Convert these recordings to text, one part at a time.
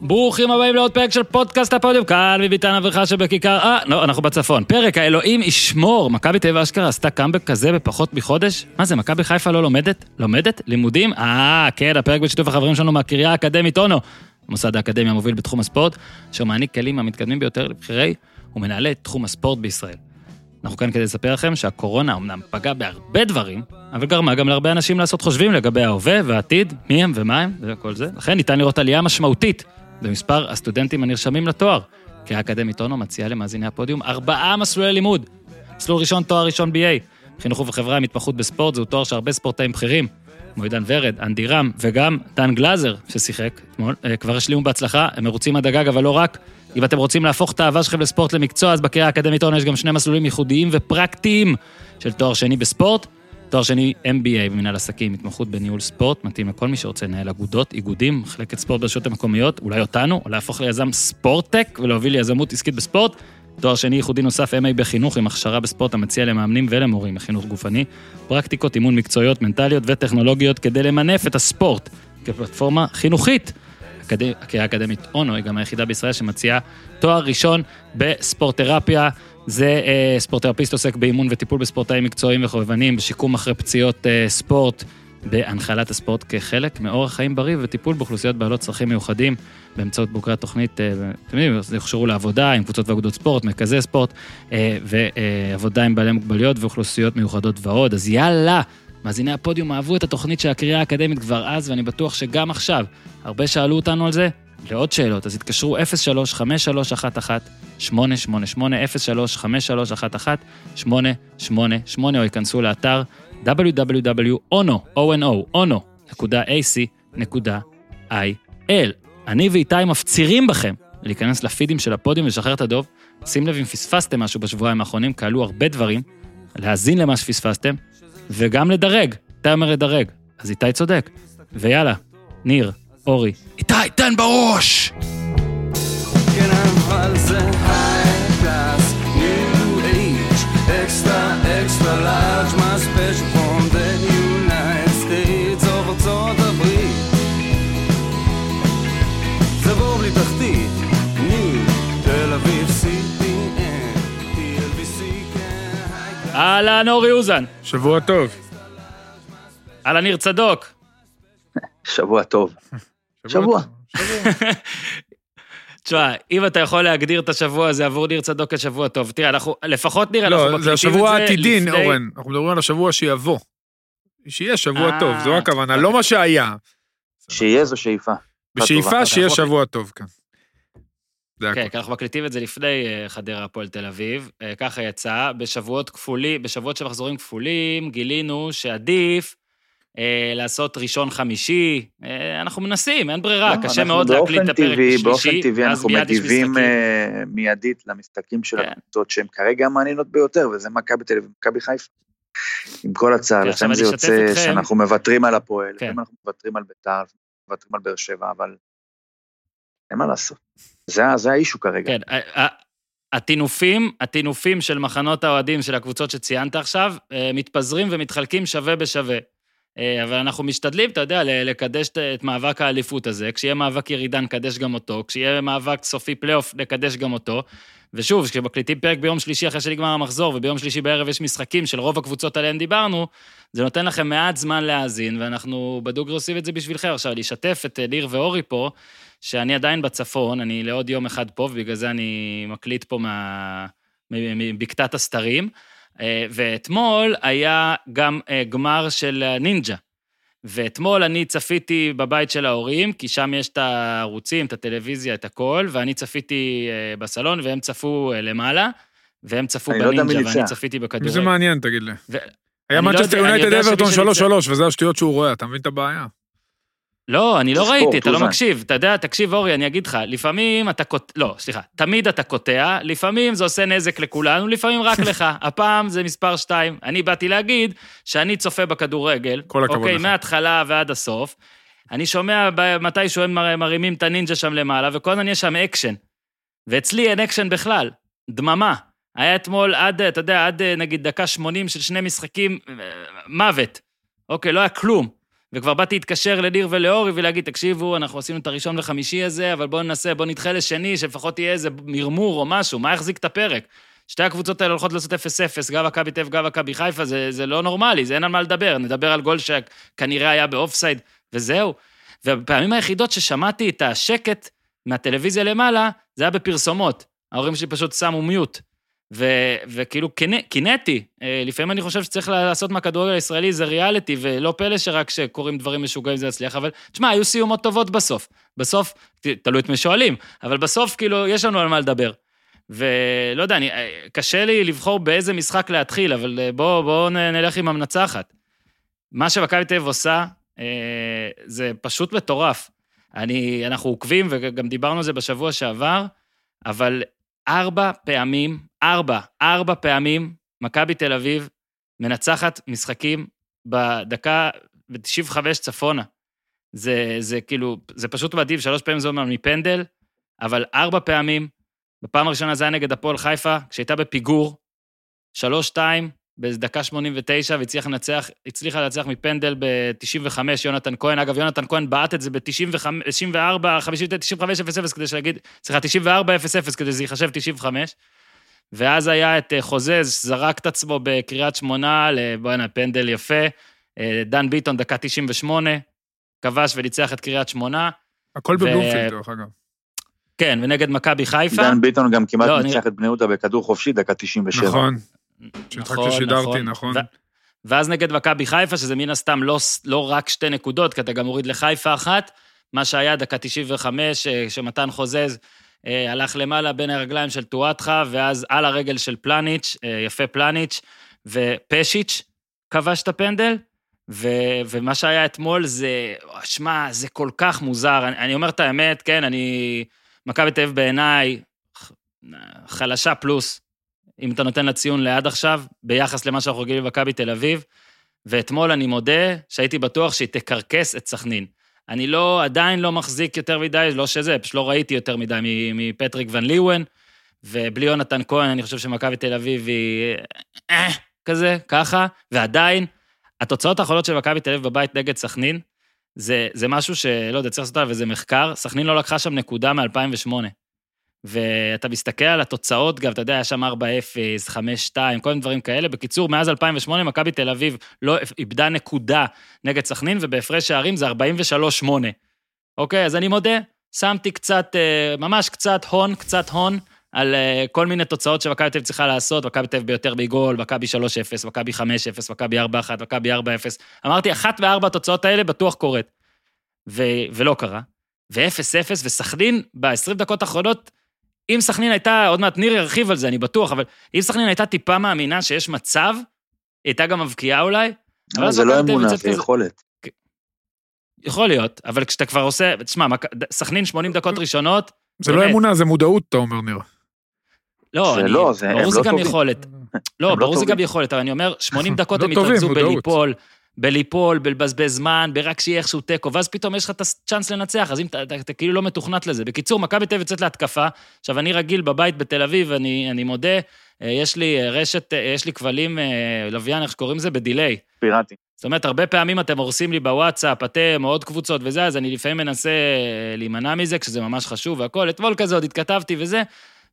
ברוכים הבאים לעוד פרק של פודקאסט הפודיום, כאן מביתן אביך שבכיכר... אה, לא, אנחנו בצפון. פרק האלוהים ישמור. מכבי תל אביב אשכרה עשתה קאמבק כזה בפחות מחודש? מה זה, מכבי חיפה לא לומדת? לומדת? לימודים? אה, כן, הפרק בשיתוף החברים שלנו מהקריה האקדמית אונו. המוסד האקדמי המוביל בתחום הספורט, אשר מעניק כלים המתקדמים ביותר לבחירי ומנהלי תחום הספורט בישראל. אנחנו כאן כדי לספר לכם שהקורונה אמנם פגעה בהרבה דברים, אבל גרמה גם להרבה אנשים לעשות חושבים לגבי ההווה והעתיד, מי הם ומה הם וכל זה. לכן ניתן לראות עלייה משמעותית במספר הסטודנטים הנרשמים לתואר, כי האקדמית אונו מציעה למאזיני הפודיום ארבעה מסלולי לימוד. מסלול ראשון, תואר ראשון BA. חינוך וחברה עם התמחות בספורט, זהו תואר שהרבה ספורטאים בכירים, כמו עידן ורד, אנדי רם, וגם דן גלאזר, ששיחק אתמול, אה, כבר השלימו בהצלחה, הם מרוצים עד הגג, אבל לא רק. אם אתם רוצים להפוך את האהבה שלכם לספורט למקצוע, אז בקריאה האקדמית אונו יש גם שני מסלולים ייחודיים ופרקטיים של תואר שני בספורט. תואר שני MBA במנהל עסקים, התמחות בניהול ספורט, מתאים לכל מי שרוצה לנהל אגודות, איגודים, מחלקת ספורט ברשויות המקומיות, אולי אותנו, או להפוך ליזם ספורטטק ולהוביל ליזמות עסקית בספורט. תואר שני ייחודי נוסף MA בחינוך עם הכשרה בספורט המציע למאמנים ולמורים לחינוך גופני, פרקטיקות אימון מקצועיות, מנטליות וטכנולוגיות כדי למנף את הספורט כפלטפורמה חינוכית. הקריה האקדמית אונו היא גם היחידה בישראל שמציעה תואר ראשון בספורטרפיה. זה אה, ספורטרפיסט עוסק באימון וטיפול בספורטאים מקצועיים וחובבנים, בשיקום אחרי פציעות אה, ספורט, בהנחלת הספורט כחלק מאורח חיים בריא וטיפול באוכלוסיות בעלות צרכים מיוחדים באמצעות בוגרי התוכנית, אה, אתם יודעים, יוכשרו לעבודה עם קבוצות ואגודות ספורט, מרכזי ספורט, אה, ועבודה עם בעלי מוגבלויות ואוכלוסיות מיוחדות ועוד. אז יאללה, מאזיני הפודיום אהבו את התוכנית של הקריאה האקדמית כבר אז, ואני בטוח שגם עכשיו. הרבה שאלו אותנו על זה, לעוד שאלות, אז התקשרו 03-5311-888, 03-5311-888, או ייכנסו לאתר www.ono.ac.il. אני ואיתי מפצירים בכם להיכנס לפידים של הפודיום ולשחרר את הדוב. שים לב אם פספסתם משהו בשבועיים האחרונים, כי עלו הרבה דברים, להאזין למה שפספסתם, וגם לדרג. איתי אומר לדרג, אז איתי צודק. ויאללה, ניר, אורי. איתי, תן בראש! כן, אבל זה high-class, new אהלן, אורי אוזן. שבוע טוב. אהלן, ניר צדוק. שבוע טוב. שבוע. תשמע, אם אתה יכול להגדיר את השבוע הזה עבור ניר צדוק כשבוע טוב, תראה, אנחנו, לפחות ניר, אנחנו לא, מקליטים זה את זה השבוע העתידי, לפני- אורן. אנחנו מדברים על השבוע שיבוא. שיהיה שבוע אה, טוב, זו הכוונה, לא מה שהיה. שיהיה זו שאיפה. בשאיפה. שיהיה שבוע טוב כאן. זה כן, הכול. כי אנחנו מקליטים את זה לפני אה, חדרה הפועל תל אביב, אה, ככה יצא, בשבועות כפולים, בשבועות של מחזורים כפולים, גילינו שעדיף אה, לעשות ראשון חמישי, אה, אנחנו מנסים, אין ברירה, לא, קשה אנחנו מאוד להקליט את באופן הפרק טבעי- בשלישי, באופן טבעי ואז אנחנו מיד יש מגיבים. אה, מיידית למשחקים של כן. הקבוצות שהן כרגע המעניינות ביותר, וזה מכבי תל אביב ומכבי חיפה. עם כל הצער, כן, לפעמים זה יוצא אתכם. שאנחנו מוותרים על הפועל, כן. לפעמים אנחנו מוותרים על ביתר, מוותרים על באר שבע, אבל אין מה לעשות. זה זה האישו כרגע. כן, הטינופים, הטינופים של מחנות האוהדים של הקבוצות שציינת עכשיו, אה, מתפזרים ומתחלקים שווה בשווה. אה, אבל אנחנו משתדלים, אתה יודע, לקדש את- מאבק האליפות הזה. כשיהיה מאבק ירידה, נקדש גם אותו. כשיהיה מאבק סופי פלייאוף, נקדש גם אותו. ושוב, כשמקליטים פרק ביום שלישי אחרי שנגמר המחזור, וביום שלישי בערב יש משחקים של רוב הקבוצות עליהן דיברנו, זה נותן לכם מעט זמן להאזין, ואנחנו בדוגרי עושים את זה בשבילכם. עכשיו, לשתף את אה, ניר ואורי פה, שאני עדיין בצפון, אני לעוד יום אחד פה, ובגלל זה אני מקליט פה מה... מבקתת הסתרים. אה, ואתמול היה גם אה, גמר של הנינג'ה. ואתמול אני צפיתי בבית של ההורים, כי שם יש את הערוצים, את הטלוויזיה, את הכל, ואני צפיתי אה, בסלון, והם צפו למעלה, והם צפו לא בנינג'ה, מי ואני. צפיתי מי זה בכדורגל. מעניין, תגיד לי. ו- היה אני לא מנצ'סטר יונייטד אברטון שמי שניצח- 3-3, וזה השטויות שהוא רואה, אתה מבין את הבעיה? לא, אני לא ראיתי, אתה לא. מקשיב. אתה יודע, תקשיב, אורי, אני אגיד לך, לפעמים אתה קוט... לא, סליחה, תמיד אתה קוטע, לפעמים זה עושה נזק לכולנו, לפעמים רק לך. הפעם זה מספר שתיים. אני באתי להגיד שאני צופה בכדורגל. כל הכבוד אוקיי, לך. מההתחלה ועד הסוף. אני שומע מתישהו הם מר- מרימים את הנינג'ה שם למעלה, וכל הזמן יש שם אקשן. ואצלי אין אקשן בכלל, דממה. היה אתמול עד, אתה יודע, עד נגיד דקה 80 של שני משחקים, אה, מוות. אוקיי, לא היה כלום. וכבר באתי להתקשר לניר ולאורי ולהגיד, תקשיבו, אנחנו עשינו את הראשון לחמישי הזה, אבל בואו ננסה, בואו נדחה לשני, שלפחות יהיה איזה מרמור או משהו, מה יחזיק את הפרק? שתי הקבוצות האלה הולכות לעשות 0-0, גם מכבי תל אביב, גם מכבי חיפה, זה, זה לא נורמלי, זה אין על מה לדבר. נדבר על גול שכנראה היה באופסייד, וזהו. והפעמים היחידות ששמעתי את השקט מהטלוויזיה למעלה, זה היה בפרסומות. ההורים שלי פשוט שמו מיוט. ו- וכאילו קינא- קינאתי, אה, לפעמים אני חושב שצריך לעשות מהכדורגל הישראלי זה ריאליטי, ולא פלא שרק כשקורים דברים משוגעים זה יצליח, אבל תשמע, היו סיומות טובות בסוף. בסוף, תלוי את מי שואלים, אבל בסוף כאילו יש לנו על מה לדבר. ולא יודע, אני, אה, קשה לי לבחור באיזה משחק להתחיל, אבל אה, בואו בוא נלך עם המנצחת. מה שמכבי תל אביב עושה, אה, זה פשוט מטורף. אני, אנחנו עוקבים, וגם דיברנו על זה בשבוע שעבר, אבל ארבע פעמים, ארבע, ארבע פעמים, מכבי תל אביב מנצחת משחקים בדקה ב-95 צפונה. זה, זה כאילו, זה פשוט מדהים, שלוש פעמים זה אומר מפנדל, אבל ארבע פעמים, בפעם הראשונה זה היה נגד הפועל חיפה, כשהייתה בפיגור, שלוש-שתיים, בדקה 89, והצליחה לנצח, הצליחה לנצח מפנדל ב-95, יונתן כהן. אגב, יונתן כהן בעט את זה ב-94, 95, 0-0 כדי להגיד, סליחה, 94, 0-0 כדי שזה ייחשב 95. ואז היה את אה, חוזז, זרק את עצמו בקריית שמונה, בואנה, פנדל יפה. אה, דן ביטון, דקה 98, כבש וניצח את קריית שמונה. הכל ו- בבלומפילד, דרך אגב. כן, ונגד מכבי חיפה. דן ביטון גם כמעט לא, ניצח אני- את בני יהודה בכדור חופשי, דקה 97. נכון. שמשחק ששידרתי, נכון. ו- ואז נגד מכבי חיפה, שזה מן הסתם לא, לא רק שתי נקודות, כי אתה גם מוריד לחיפה אחת, מה שהיה דקה 95, אה, שמתן חוזז אה, הלך למעלה בין הרגליים של טואטחה, ואז על הרגל של פלניץ', אה, יפה פלניץ', ופשיץ' כבש את הפנדל, ו, ומה שהיה אתמול זה, שמע, זה כל כך מוזר. אני, אני אומר את האמת, כן, אני... מכבי תל אביב בעיניי חלשה פלוס, אם אתה נותן לה ציון לעד עכשיו, ביחס למה שאנחנו רגילים במכבי תל אביב. ואתמול אני מודה שהייתי בטוח שהיא תקרקס את סכנין. אני לא, עדיין לא מחזיק יותר מדי, לא שזה, פשוט לא ראיתי יותר מדי מפטריק ון ליוון, ובלי יונתן כהן, אני חושב שמכבי תל אביב היא... אה, כזה, ככה, ועדיין, התוצאות האחרונות של מכבי תל אביב בבית נגד סכנין, זה, זה משהו שלא יודע, צריך לעשות עליו איזה מחקר, סכנין לא לקחה שם נקודה מ-2008. ואתה מסתכל על התוצאות, גם, אתה יודע, היה שם 4-0, 5-2, כל מיני דברים כאלה. בקיצור, מאז 2008, מכבי תל אביב לא איבדה נקודה נגד סכנין, ובהפרש שערים זה 43-8. אוקיי, אז אני מודה, שמתי קצת, אה, ממש קצת הון, קצת הון, על אה, כל מיני תוצאות שמכבי תל אביב צריכה לעשות, מכבי תל אביב ביותר מגול, מכבי 3-0, מכבי 5-0, מכבי 4-1, מכבי 4-0. אמרתי, אחת מארבע התוצאות האלה בטוח קורית. ו- ולא קרה. ו-0-0, וסכנין, ב-20 דקות האחרונות, אם סכנין הייתה, עוד מעט ניר ירחיב על זה, אני בטוח, אבל אם סכנין הייתה טיפה מאמינה שיש מצב, היא הייתה גם מבקיעה אולי. אבל זה לא אמונה, זה יכולת. יכול להיות, אבל כשאתה כבר עושה, תשמע, סכנין 80 דקות ראשונות, זה לא. אמונה, זה מודעות, אתה אומר, ניר. לא, אני, לא, זה- הם ברור לא זה גם טובים. יכולת. לא, הם לא ברור זה גם. יכולת, אבל אני אומר, 80 דקות לא הם התרכזו. בליפול, בליפול, בלבזבז זמן, ברק שיהיה איכשהו תיקו, ואז פתאום יש לך את הצ'אנס לנצח, אז אם אתה, אתה, אתה כאילו לא מתוכנת לזה. בקיצור, מכבי תל אביב יוצאת להתקפה, עכשיו, אני רגיל בבית בתל אביב, אני, אני מודה, אה, יש לי אה, רשת, אה, יש לי כבלים, לוויין, איך שקוראים לזה? ב delay. פיראטי. זאת אומרת, הרבה פעמים אתם הורסים לי בוואטסאפ, אתם, או עוד קבוצות וזה, אז אני לפעמים מנסה להימנע מזה, כשזה ממש חשוב והכול. אתמול כזה עוד התכתבתי וזה,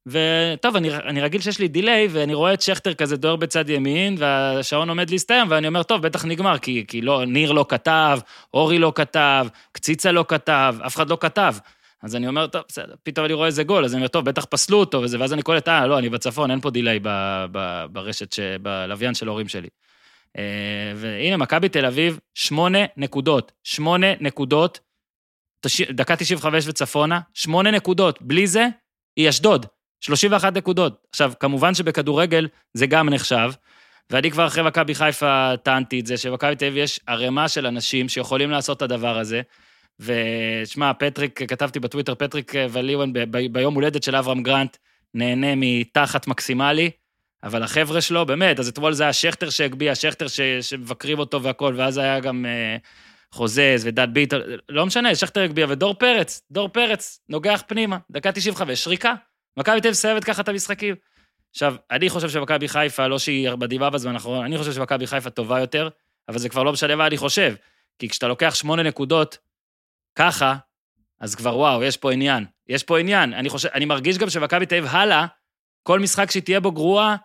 וטוב, אני, אני רגיל שיש לי delay, ואני רואה את שכטר כזה דוהר בצד ימין, והשעון עומד להסתיים, ואני אומר, טוב, בטח נגמר, כי, כי לא, ניר לא כתב, אורי לא כתב, קציצה לא כתב, אף אחד לא כתב. אז אני אומר, טוב, בסדר, פתאום אני רואה איזה גול, אז אני אומר, טוב, בטח פסלו אותו וזה, ואז אני קולט, אה, לא, אני בצפון, אין פה delay ב, ב, ברשת, ש, בלוויין של ההורים שלי. אה, והנה, מכבי תל אביב, שמונה נקודות. שמונה נקודות. דקה 95 וצפונה, שמונה נקודות. בלי זה, היא אשדוד. 31 נקודות. עכשיו, כמובן שבכדורגל זה גם נחשב, ואני כבר אחרי מכבי חיפה טענתי את זה, שבמכבי תל אביב יש ערימה של אנשים שיכולים לעשות את הדבר הזה. ושמע, פטריק, כתבתי בטוויטר, פטריק וליוון ב- ב- ביום הולדת של אברהם גרנט, נהנה מתחת מקסימלי, אבל החבר'ה שלו, באמת, אז אתמול זה היה שכטר שהגביה, שכטר ש- שמבקרים אותו והכול, ואז היה גם אה, חוזז ודד ביטון, לא משנה, שכטר הגביה, ודור פרץ, דור פרץ, נוגח פנימה, דקה 95, שריקה. מכבי תל אביב מסיימת ככה את המשחקים. עכשיו, אני חושב שמכבי חיפה, לא שהיא בדיבה בזמן האחרון, אני חושב שמכבי חיפה טובה יותר, אבל זה כבר לא משנה מה אני חושב. כי כשאתה לוקח שמונה נקודות ככה, אז כבר וואו, יש פה עניין. יש פה עניין. אני חושב, אני מרגיש גם שמכבי תל אביב הלאה, כל משחק שהיא תהיה בו גרועה,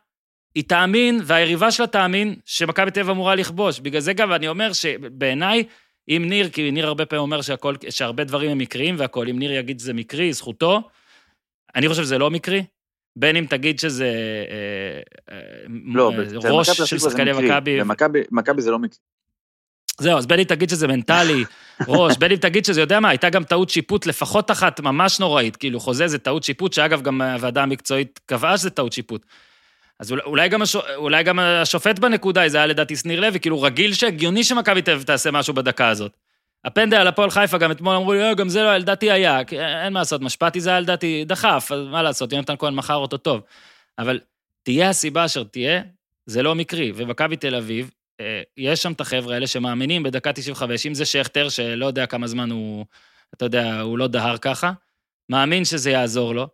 היא תאמין, והיריבה שלה תאמין, שמכבי תל אביב אמורה לכבוש. בגלל זה גם אני אומר שבעיניי, אם ניר, כי ניר הרבה פעמים אומר שהכל, שהרבה דברים הם מקריים והכול, אם ניר יגיד שזה מקרי, זכותו, אני חושב שזה לא מקרי. בין אם תגיד שזה אה, אה, לא, אה, ראש של שחקני. מכבי, במכבי- מכבי זה לא מקרי. זהו, אז בין אם תגיד שזה מנטלי, ראש, בין אם תגיד שזה, יודע מה, הייתה גם טעות שיפוט לפחות אחת ממש נוראית, כאילו חוזה זה טעות שיפוט, שאגב, גם הוועדה המקצועית קבעה שזה טעות שיפוט. אז אולי, אולי, גם, השופ... אולי גם השופט בנקודה, זה היה לדעתי שניר לוי, כאילו רגיל שהגיוני שמכבי תל אביב תעשה משהו בדקה הזאת. הפנדל על הפועל חיפה, גם אתמול אמרו לי, "אה, גם זה לא, לדעתי היה, אין מה לעשות, משפטי זה היה לדעתי דחף, אז מה לעשות, יונתן כהן מכר אותו טוב. אבל תהיה הסיבה אשר תהיה, זה לא מקרי. ומכבי תל אביב, אה, יש שם את החבר'ה האלה שמאמינים בדקה 95, אם זה שכטר, שלא יודע כמה זמן הוא, אתה יודע, הוא לא דהר ככה, מאמין שזה יעזור לו.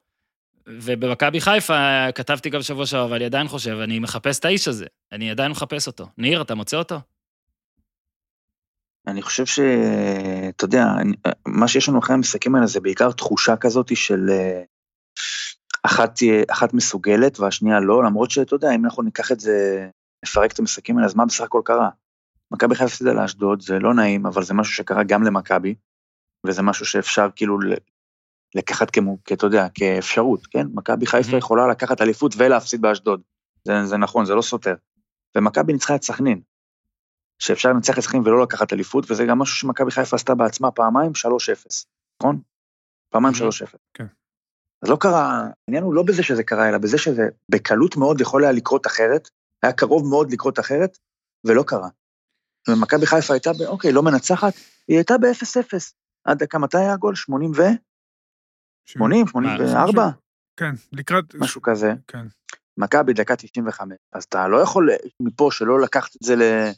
ובמכבי חיפה, כתבתי גם שבוע שעבר, אבל אני עדיין חושב, אני מחפש את האיש הזה. אני עדיין מחפש אותו. ניר, אתה מוצא אותו? אני חושב ש... אתה יודע, מה שיש לנו אחרי המשחקים האלה זה בעיקר תחושה כזאת של אה, אחת, אחת מסוגלת והשנייה לא, למרות שאתה יודע, אם אנחנו ניקח את זה, נפרק את המשחקים האלה, אז מה בסך הכל קרה? מכבי חיפה הפסידה לאשדוד, זה לא נעים, אבל זה משהו שקרה גם למכבי, וזה משהו שאפשר כאילו לקחת כמו, אתה יודע, כאפשרות, כן? מכבי חיפה Mhm. יכולה לקחת אליפות ולהפסיד באשדוד. זה, זה נכון, זה לא סותר. ומכבי ניצחה את סכנין. שאפשר לנצח את סכנין ולא לקחת אליפות, וזה גם משהו שמכבי חיפה עשתה בעצמה פעמיים 3-0, נכון? פעמיים Mhm. 3-0. כן. אז לא קרה, העניין הוא לא בזה שזה קרה, אלא בזה שזה בקלות מאוד יכול היה לקרות אחרת, היה קרוב מאוד לקרות אחרת, ולא קרה. ומכבי חיפה הייתה, ב, אוקיי, לא מנצחת, היא הייתה ב-0-0. עד דקה, מתי היה הגול? 80 ו? 80, 84? כן, לקראת... משהו כזה. כן. מכבי דקה 95, אז אתה לא יכול מפה שלא לקחת את זה ל-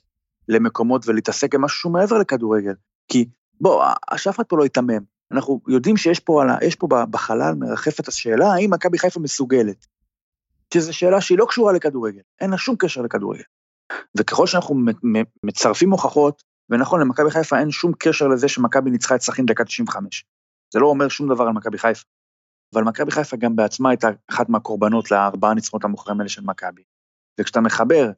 למקומות ולהתעסק עם משהו מעבר לכדורגל. כי בוא, שאף אחד פה לא ייתמם. אנחנו יודעים שיש פה, על ה- יש פה בחלל מרחפת השאלה האם מכבי חיפה מסוגלת. שזו שאלה שהיא לא קשורה לכדורגל, אין לה שום קשר לכדורגל. וככל שאנחנו מצרפים הוכחות, ונכון, למכבי חיפה אין שום קשר לזה שמכבי ניצחה את סכנין דקה 95. זה לא אומר שום דבר על מכבי חיפה. אבל מכבי חיפה גם בעצמה הייתה אחת מהקורבנות לארבעה ניצחונות המוכרים האלה של מכבי. וכשאתה מחבר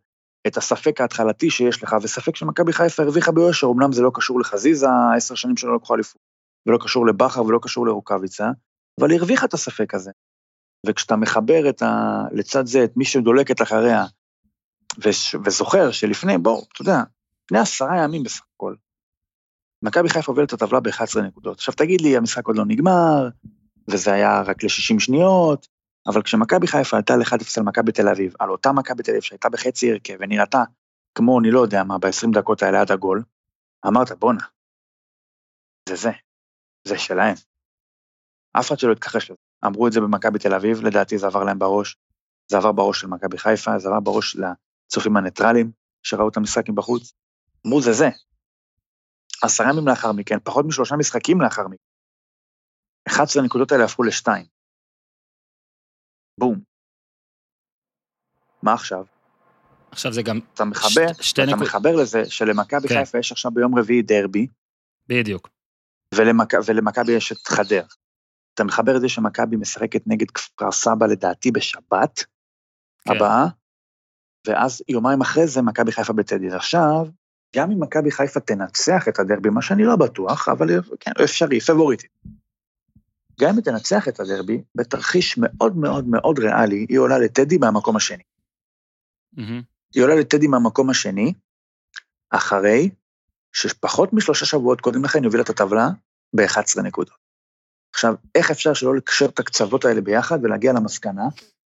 את הספק ההתחלתי שיש לך, וספק שמכבי חיפה הרוויחה ביושר, אמנם זה לא קשור לחזיזה, עשר שנים שלא לקחו אליפות, ולא קשור לבכר ולא קשור לרוקאביצה, אבל היא הרוויחה את הספק הזה. וכשאתה מחבר את ה... לצד זה את מי שדולקת אחריה, וש... וזוכר שלפני, בוא, אתה יודע, לפני עשרה ימים בסך הכל, מכבי חיפה הובלת את הטבלה ב-11 נקודות. עכשיו תגיד לי, המשחק עוד לא נגמר, וזה היה רק ל-60 שניות, אבל כשמכבי חיפה עלתה ל-1-0 על מכבי תל אביב, על אותה מכבי תל אביב שהייתה בחצי הרכב ונראתה כמו אני לא יודע מה, ב-20 דקות האלה עד הגול, אמרת בואנה, זה זה, זה שלהם. אף אחד שלא התכחש לזה. אמרו את זה במכבי תל אביב, לדעתי זה עבר להם בראש, זה עבר בראש של מכבי חיפה, זה עבר בראש של הצופים הניטרלים שראו את המשחק מבחוץ. אמרו זה זה. עשרה ימים לאחר מכן, פחות משלושה משחקים לאחר מכן. 11 הנקודות האלה הפכו לשתיים. בום. מה עכשיו? עכשיו זה גם... אתה מחבר, ש- אתה נקוד- מחבר לזה שלמכבי כן. חיפה יש עכשיו ביום רביעי דרבי, בדיוק. ולמכ... ולמכבי יש את חדרה. אתה מחבר את זה שמכבי משחקת נגד כפר סבא לדעתי בשבת כן. הבאה, ואז יומיים אחרי זה מכבי חיפה בטדי. עכשיו, גם אם מכבי חיפה תנצח את הדרבי, מה שאני לא בטוח, אבל כן, אפשרי, פבוריטית. גם אם היא תנצח את הדרבי, בתרחיש מאוד מאוד מאוד ריאלי, היא עולה לטדי מהמקום השני. מהמם. היא עולה לטדי מהמקום השני, אחרי שפחות משלושה שבועות קודם לכן היא הובילה את הטבלה ב-11 נקודות. עכשיו, איך אפשר שלא לקשר את הקצוות האלה ביחד ולהגיע למסקנה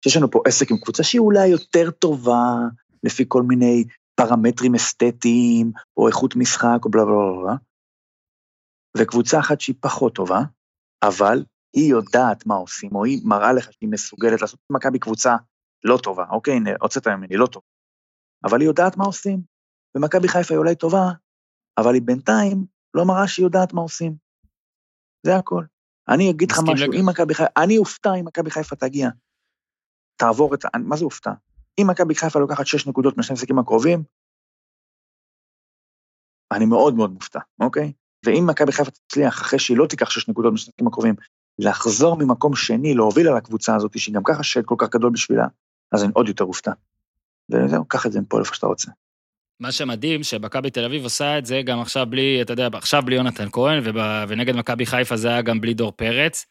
שיש לנו פה עסק עם קבוצה שהיא אולי יותר טובה, לפי כל מיני פרמטרים אסתטיים, או איכות משחק, או בלה בלה בלה בלה, וקבוצה אחת שהיא פחות טובה, אבל היא יודעת מה עושים, או היא מראה לך שהיא מסוגלת לעשות את מכבי קבוצה לא טובה, אוקיי, הנה, הוצאת ממני, לא טוב. אבל היא יודעת מה עושים. ומכבי חיפה היא אולי טובה, אבל היא בינתיים לא מראה שהיא יודעת מה עושים. זה הכל. אני אגיד לך משהו, לגמרי. אם מכבי חיפה, אני אופתע אם מכבי חיפה תגיע. תעבור את, מה זה אופתע? אם מכבי חיפה לוקחת שש נקודות משני המשחקים הקרובים, אני מאוד מאוד מופתע, אוקיי? ואם מכבי חיפה תצליח, אחרי שהיא לא תיקח שש נקודות במשחקים הקרובים, לחזור ממקום שני, להוביל על הקבוצה הזאת, שהיא גם ככה שד כל כך גדול בשבילה, אז אני עוד יותר מופתע. וזהו, קח את זה מפה איפה שאתה רוצה. מה שמדהים, שמכבי תל אביב עושה את זה גם עכשיו בלי, אתה יודע, עכשיו בלי יונתן כהן, ונגד מכבי חיפה זה היה גם בלי דור פרץ.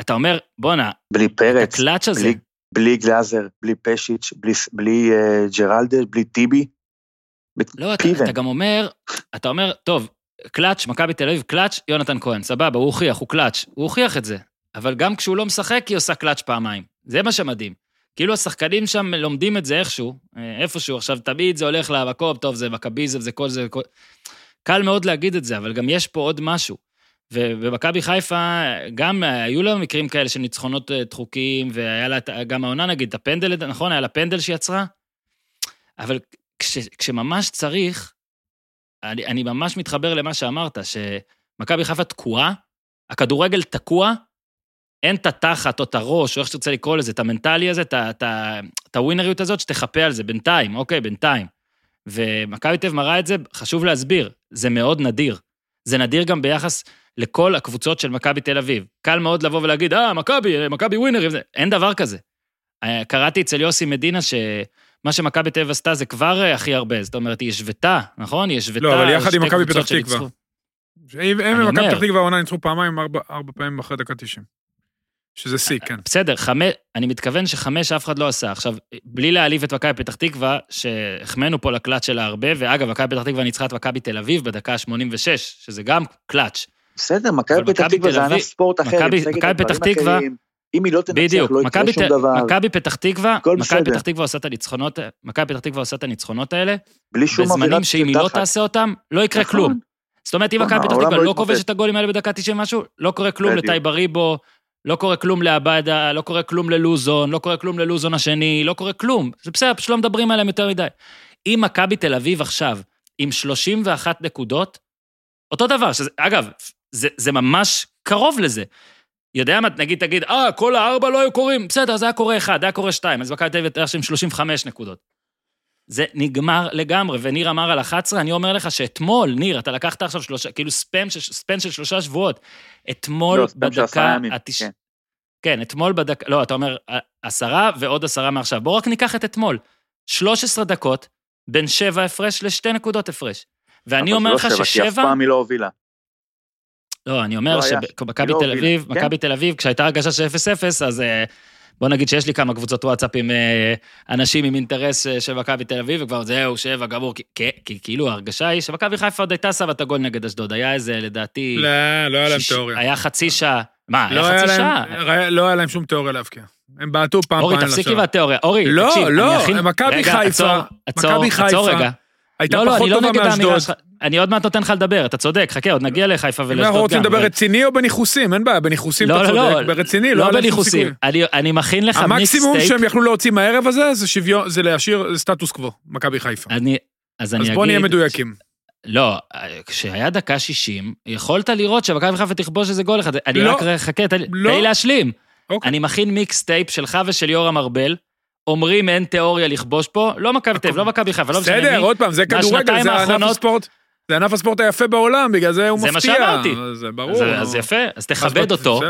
אתה אומר, בואנה, בלי פרץ, הקלאץ' הזה, בלי, בלי גלאזר, בלי פשיץ', בלי, בלי uh, ג'רלדה, בלי טיבי. לא, אתה. אתה גם אומר, אתה אומר, טוב, קלאץ', מכבי תל אביב, קלאץ', יונתן כהן, סבבה, הוא הוכיח, הוא קלאץ', הוא הוכיח את זה. אבל גם כשהוא לא משחק, היא עושה קלאץ' פעמיים. זה מה שמדהים. כאילו השחקנים שם לומדים את זה איכשהו, אה, איפשהו, עכשיו תמיד זה הולך למקום, טוב, זה מכביזם, זה כל זה, כל... קל מאוד להגיד את זה, אבל גם יש פה עוד משהו. ובמכבי חיפה, גם היו לה מקרים כאלה של ניצחונות אה, דחוקים, והיה לה גם העונה, נגיד, את הפנדל, נכון? היה לה פנדל שיצרה? אבל כש, כשממש צריך, אני, אני ממש מתחבר למה שאמרת, שמכבי חיפה תקועה, הכדורגל תקוע, אין את התחת או את הראש, או איך שתרצה לקרוא לזה, את המנטלי הזה, את את את הווינריות הזאת, שתחפה על זה בינתיים, אוקיי, בינתיים. ומכבי תל מראה את זה, חשוב להסביר, זה מאוד נדיר. זה נדיר גם ביחס לכל הקבוצות של מכבי תל אביב. קל מאוד לבוא ולהגיד, אה, מכבי, מכבי ווינרים, אין דבר כזה. אה, קראתי אצל יוסי מדינה שמה שמכבי תל אביב עשתה זה כבר אה, הכי הרבה, זאת אומרת, היא השוותה, נכון? היא השוותה לא, אבל יחד עם מכבי פתח תקווה. הם אומר. פתח תקווה העונה ניצחו פעמיים, ארבע ארבע פעמים אחרי דקה 90. שזה שיא, כן. בסדר, חמש, אני מתכוון שחמש אף אחד לא עשה. עכשיו, בלי להעליב את מכבי פתח תקווה, שהחמאנו פה לקלאץ' שלה הרבה, ואגב, מכבי פתח תקווה ניצחה את מכבי תל אביב בדקה ה-86, שזה גם קלאץ'. בסדר, מכבי פתח תקווה תל זה אביב- ענף ספורט אחר, מכבי- פתח תקווה-. אם היא לא תנצח, בדיוק, לא יקרה שום ת- דבר, מכבי פתח תקווה, מכבי. פתח תקווה עושה את הניצחונות, מכבי פתח תקווה עושה את הניצחונות האלה, בלי שום בזמנים אווירת שאם היא לא. תעשה אותם, לא יקרה נכון. כלום. זאת אומרת, אם נכון, מכבי פתח תקווה לא לא. כובש את הגולים האלה בדקה 90 משהו, לא קורה כלום בדיוק. לטייבה ריבו, לא קורה כלום לעבדה, לא קורה כלום ללוזון, לא קורה כלום ללוזון השני, לא קורה כלום. זה בסדר, פשוט לא מדברים עליהם יותר מדי. אם מכבי תל אביב עכשיו, עם 31 נקודות, אותו דבר, שזה, אגב, זה, זה ממש קרוב לזה. יודע מה, נגיד, תגיד, אה, כל הארבע לא היו קורים, בסדר, זה היה קורה אחד, היה קורה שתיים, אז מכבי תל אביב עכשיו עם 35 נקודות. זה נגמר לגמרי, וניר אמר על 11, אני אומר לך שאתמול, ניר, אתה לקחת עכשיו שלושה, כאילו ספאם של, ספן של שלושה שבועות. אתמול לא, סתם של עשרה בדקה ימים, התש... כן. כן, אתמול בדקה, לא, אתה אומר ע- עשרה ועוד עשרה מעכשיו. בואו רק ניקח את אתמול. 13 דקות, בין שבע הפרש לשתי נקודות הפרש. ואני אבל אומר זה לך לא שבע, כי אף ששבע... פעם היא לא הובילה. לא, אני אומר לא היה. שמכבי לא תל. אביב, כן. מכבי תל אביב, כשהייתה הרגשה של 0-0, אז אה, בוא נגיד שיש לי כמה קבוצות וואטסאפ עם אה, אנשים עם אינטרס אה, של מכבי תל אביב, וכבר זהו, שבע, גמור, כי- כי כי כאילו ההרגשה היא שמכבי חיפה עוד הייתה שמה את הגול נגד אשדוד, היה איזה, לדעתי... לא, לא היה להם תיאוריה. היה חצי שעה. מה, לא היה היה חצי להם- שעה? ראה- לא היה להם שום תיאוריה להבקיע. הם בעטו פעם אורי, פעם תפסיק לשער. עם התיאוריה. אורי, לא, תקשיב, לא, אני אכין... מכבי חיפה, עצור, עצור, עצור רגע. הייתה לא, לא, פחות לא טובה האמירה מאשדוד. אני עוד מעט נותן לך לדבר, אתה צודק, חכה, עוד נגיע לחיפה ולאשדוד אנחנו גם. רוצים לדבר רציני או בניחוסים, אין בעיה, בניחוסים לא, אתה לא, צודק, לא. ברציני לא לא בניחוסים. אני- אני מכין לך המקסימום מיקסטייפ. שהם יכלו להוציא מהערב הזה זה שוויון, זה להשאיר סטטוס קוו, מכבי חיפה. אני, אז אני אז אגיד... בוא נהיה מדויקים. לא, כשהיה דקה 60, יכולת לראות שמכבי חיפה תכבוש איזה גול אחד. אני לא. רק חכה, תן לי לא. תן לי להשלים. אוקיי. אני מכין מיקסטייפ שלך ושל יורם ארבל, אומרים אין תיאוריה לכבוש פה, לא מכבי תל אביב, לא מכבי חיפה, לא משנה מי. בסדר, עוד פעם, זה כדורגל, זה ענף הספורט. זה ענף הספורט היפה בעולם, בגלל זה הוא זה מפתיע. מה שאמרתי. זה ברור. אז- יפה, אז תכבד אותו.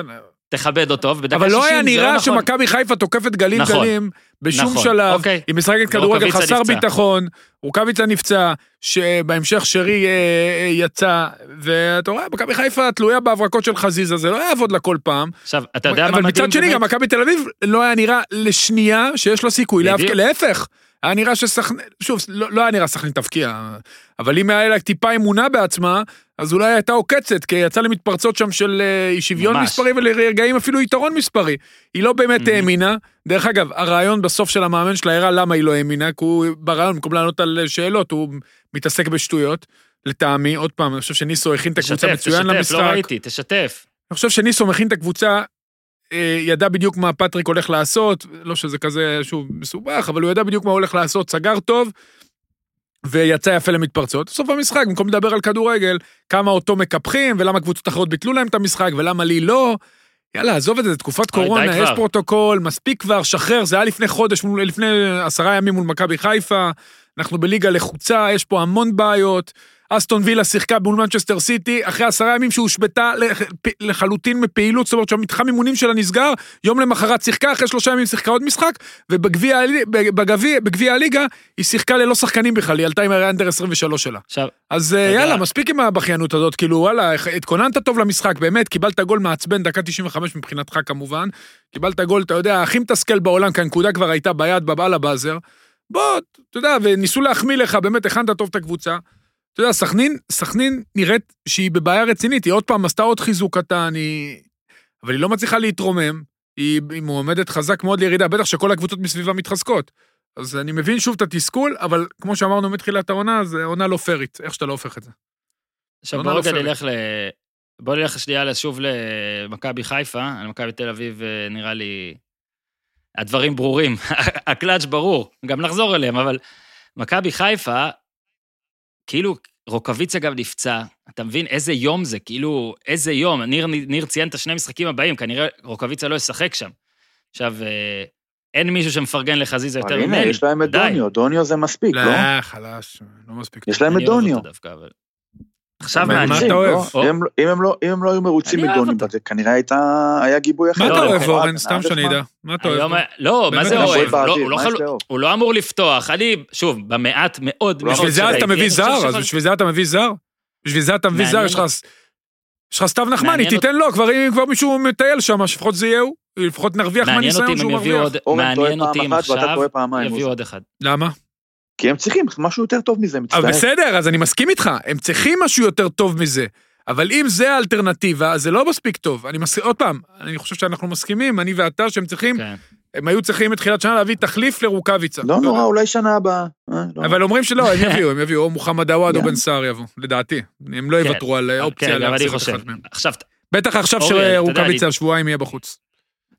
תכבד אותו, ובדקה 60 אבל זה לא היה נראה נכון. שמכבי חיפה תוקפת גלים נכון. גלים בשום נכון, שלב. אוקיי. היא משחקת כדורגל חסר נפצע. ביטחון, רוקאביצה נפצע, שבהמשך שרי אה, אה, יצא, ואתה רואה, מכבי חיפה תלויה בהברקות של חזיזה, זה לא יעבוד לה כל פעם. עכשיו, אתה יודע מה אבל מדהים? מצד שני, באמת? גם מכבי תל אביב לא היה נראה לשנייה שיש לו סיכוי. להבקיע, להפך. היה נראה שסכנין, שוב, לא, לא היה נראה סכנין תבקיע, אבל אם היה לה טיפה אמונה בעצמה, אז אולי הייתה עוקצת, כי יצא למתפרצות שם של אה, שוויון ממש. מספרי ולרגעים אפילו יתרון מספרי. היא לא באמת מהמם. האמינה. דרך אגב, הרעיון בסוף של המאמן שלה הראה למה היא לא האמינה, כי הוא ברעיון, במקום לענות על שאלות, הוא מתעסק בשטויות. לטעמי, עוד פעם, אני חושב שניסו הכין את הקבוצה תשתף, מצוין תשתף, למשחק. לא ראיתי, תשתף. אני חושב שניסו הכין את הקבוצה, אה, ידע בדיוק מה פטריק הולך לעשות, לא שזה כזה, שוב, מסובך, אבל הוא ידע בדיוק מה הוא הולך לעשות, סגר טוב, ויצא יפה למתפרצות. בסוף המשחק, במקום לדבר על כדורגל, כמה אותו מקפחים, ולמה קבוצות אחרות ביטלו להם את המשחק, ולמה לי לא. יאללה, עזוב את זה, זה תקופת קורונה, יש. פרוטוקול, מספיק כבר, שחרר, זה היה לפני חודש, לפני עשרה ימים מול מכבי חיפה, אנחנו בליגה לחוצה, יש פה המון בעיות. אסטון וילה שיחקה מול מנצ'סטר סיטי, אחרי עשרה ימים שהושבתה לח- לחלוטין מפעילות, זאת אומרת שהמתחם אימונים שלה נסגר, יום למחרת שיחקה, אחרי שלושה ימים שיחקה עוד משחק, ובגביע הלי- בגביע בגביע הליגה היא שיחקה ללא שחקנים בכלל, היא עלתה עם האנדר 23 שלה. עכשיו, אז אה, יודע- יאללה, מספיק עם הבכיינות הזאת, כאילו, וואלה, התכוננת טוב למשחק, באמת, קיבלת גול מעצבן, דקה 95 מבחינתך כמובן, קיבלת גול, אתה יודע, הכי מתסכל בעולם, כי הנקודה כבר הייתה ביד, בבעל הבאזר. בוא, אתה יודע, וניסו להחמיא לך, באמת, הכנת טוב את הקבוצה. אתה יודע, סכנין, סכנין נראית שהיא בבעיה רצינית, היא עוד פעם עשתה עוד חיזוק קטן, היא... אבל היא לא מצליחה להתרומם, היא, היא מועמדת חזק מאוד לירידה, בטח שכל הקבוצות מסביבה מתחזקות. אז אני מבין שוב את התסכול, אבל כמו שאמרנו מתחילת העונה, זה עונה לא פיירית, איך שאתה לא הופך את זה. עכשיו עונה בוא לא רגע. נלך ל... בוא נלך שנייה שוב למכבי חיפה, על מכבי תל אביב אה, נראה לי... הדברים ברורים, הקלאץ' ברור, גם נחזור אליהם, אבל מכבי חיפה, כאילו רוקאביצה גם נפצע, אתה מבין איזה יום זה, כאילו, איזה יום, ניר, ניר ציין את השני משחקים הבאים, כנראה רוקאביצה לא ישחק שם. עכשיו, אה, אין מישהו שמפרגן לחזיזה יותר ממני. הנה, יש להם את. דוניו, דוניו זה מספיק, לא? לא, חלש, לא מספיק. יש להם את דוניו. עכשיו מה מעניין. אתה אוהב? לא? אם- הם לא- אם הם לא היו מרוצים מדוניו, אותו. זה כנראה הייתה- היה גיבוי אחר. מה אתה לא, אוהב, לא, אורן? אה, סתם שאני אדע. מה אתה אוהב? בו? לא, מה זה אוהב? לא, הוא לא לא אמור לפתוח. אני, שוב, במעט מאוד... מאוד בשביל זה אתה מביא זר, אז בשביל זה אתה מביא זר? בשביל זה אתה מביא זר, יש לך... יש לך סתיו נחמני, תיתן לו, כבר אם כבר מישהו מטייל שם, שלפחות זה יהיה הוא. לפחות נרוויח מעניין אותי מהניסיון אם שהוא הם יביאו מרוויח. מעניין אותי אם עכשיו. יביאו. עוד אחד. למה? כי הם צריכים משהו יותר טוב מזה, מצטער. בסדר, אז אני מסכים איתך, הם צריכים משהו יותר טוב מזה. אבל אם זה האלטרנטיבה, אז זה לא מספיק טוב. אני מסכים, עוד פעם, אני חושב שאנחנו מסכימים, אני ואתה, שהם צריכים, כן. הם היו צריכים מתחילת שנה להביא תחליף לרוקאביצה. לא נורא, אולי שנה הבאה. אה, לא. אבל אומרים שלא, הם יביאו, הם יביאו, או מוחמד עוואד או. בן סער יבוא, לדעתי. הם לא כן. יוותרו על אופציה כן, אני להחזיר את חושב. אחד מהם. עכשיו, בטח עכשיו יודע, שרוקאביצה שבועיים יהיה בחוץ.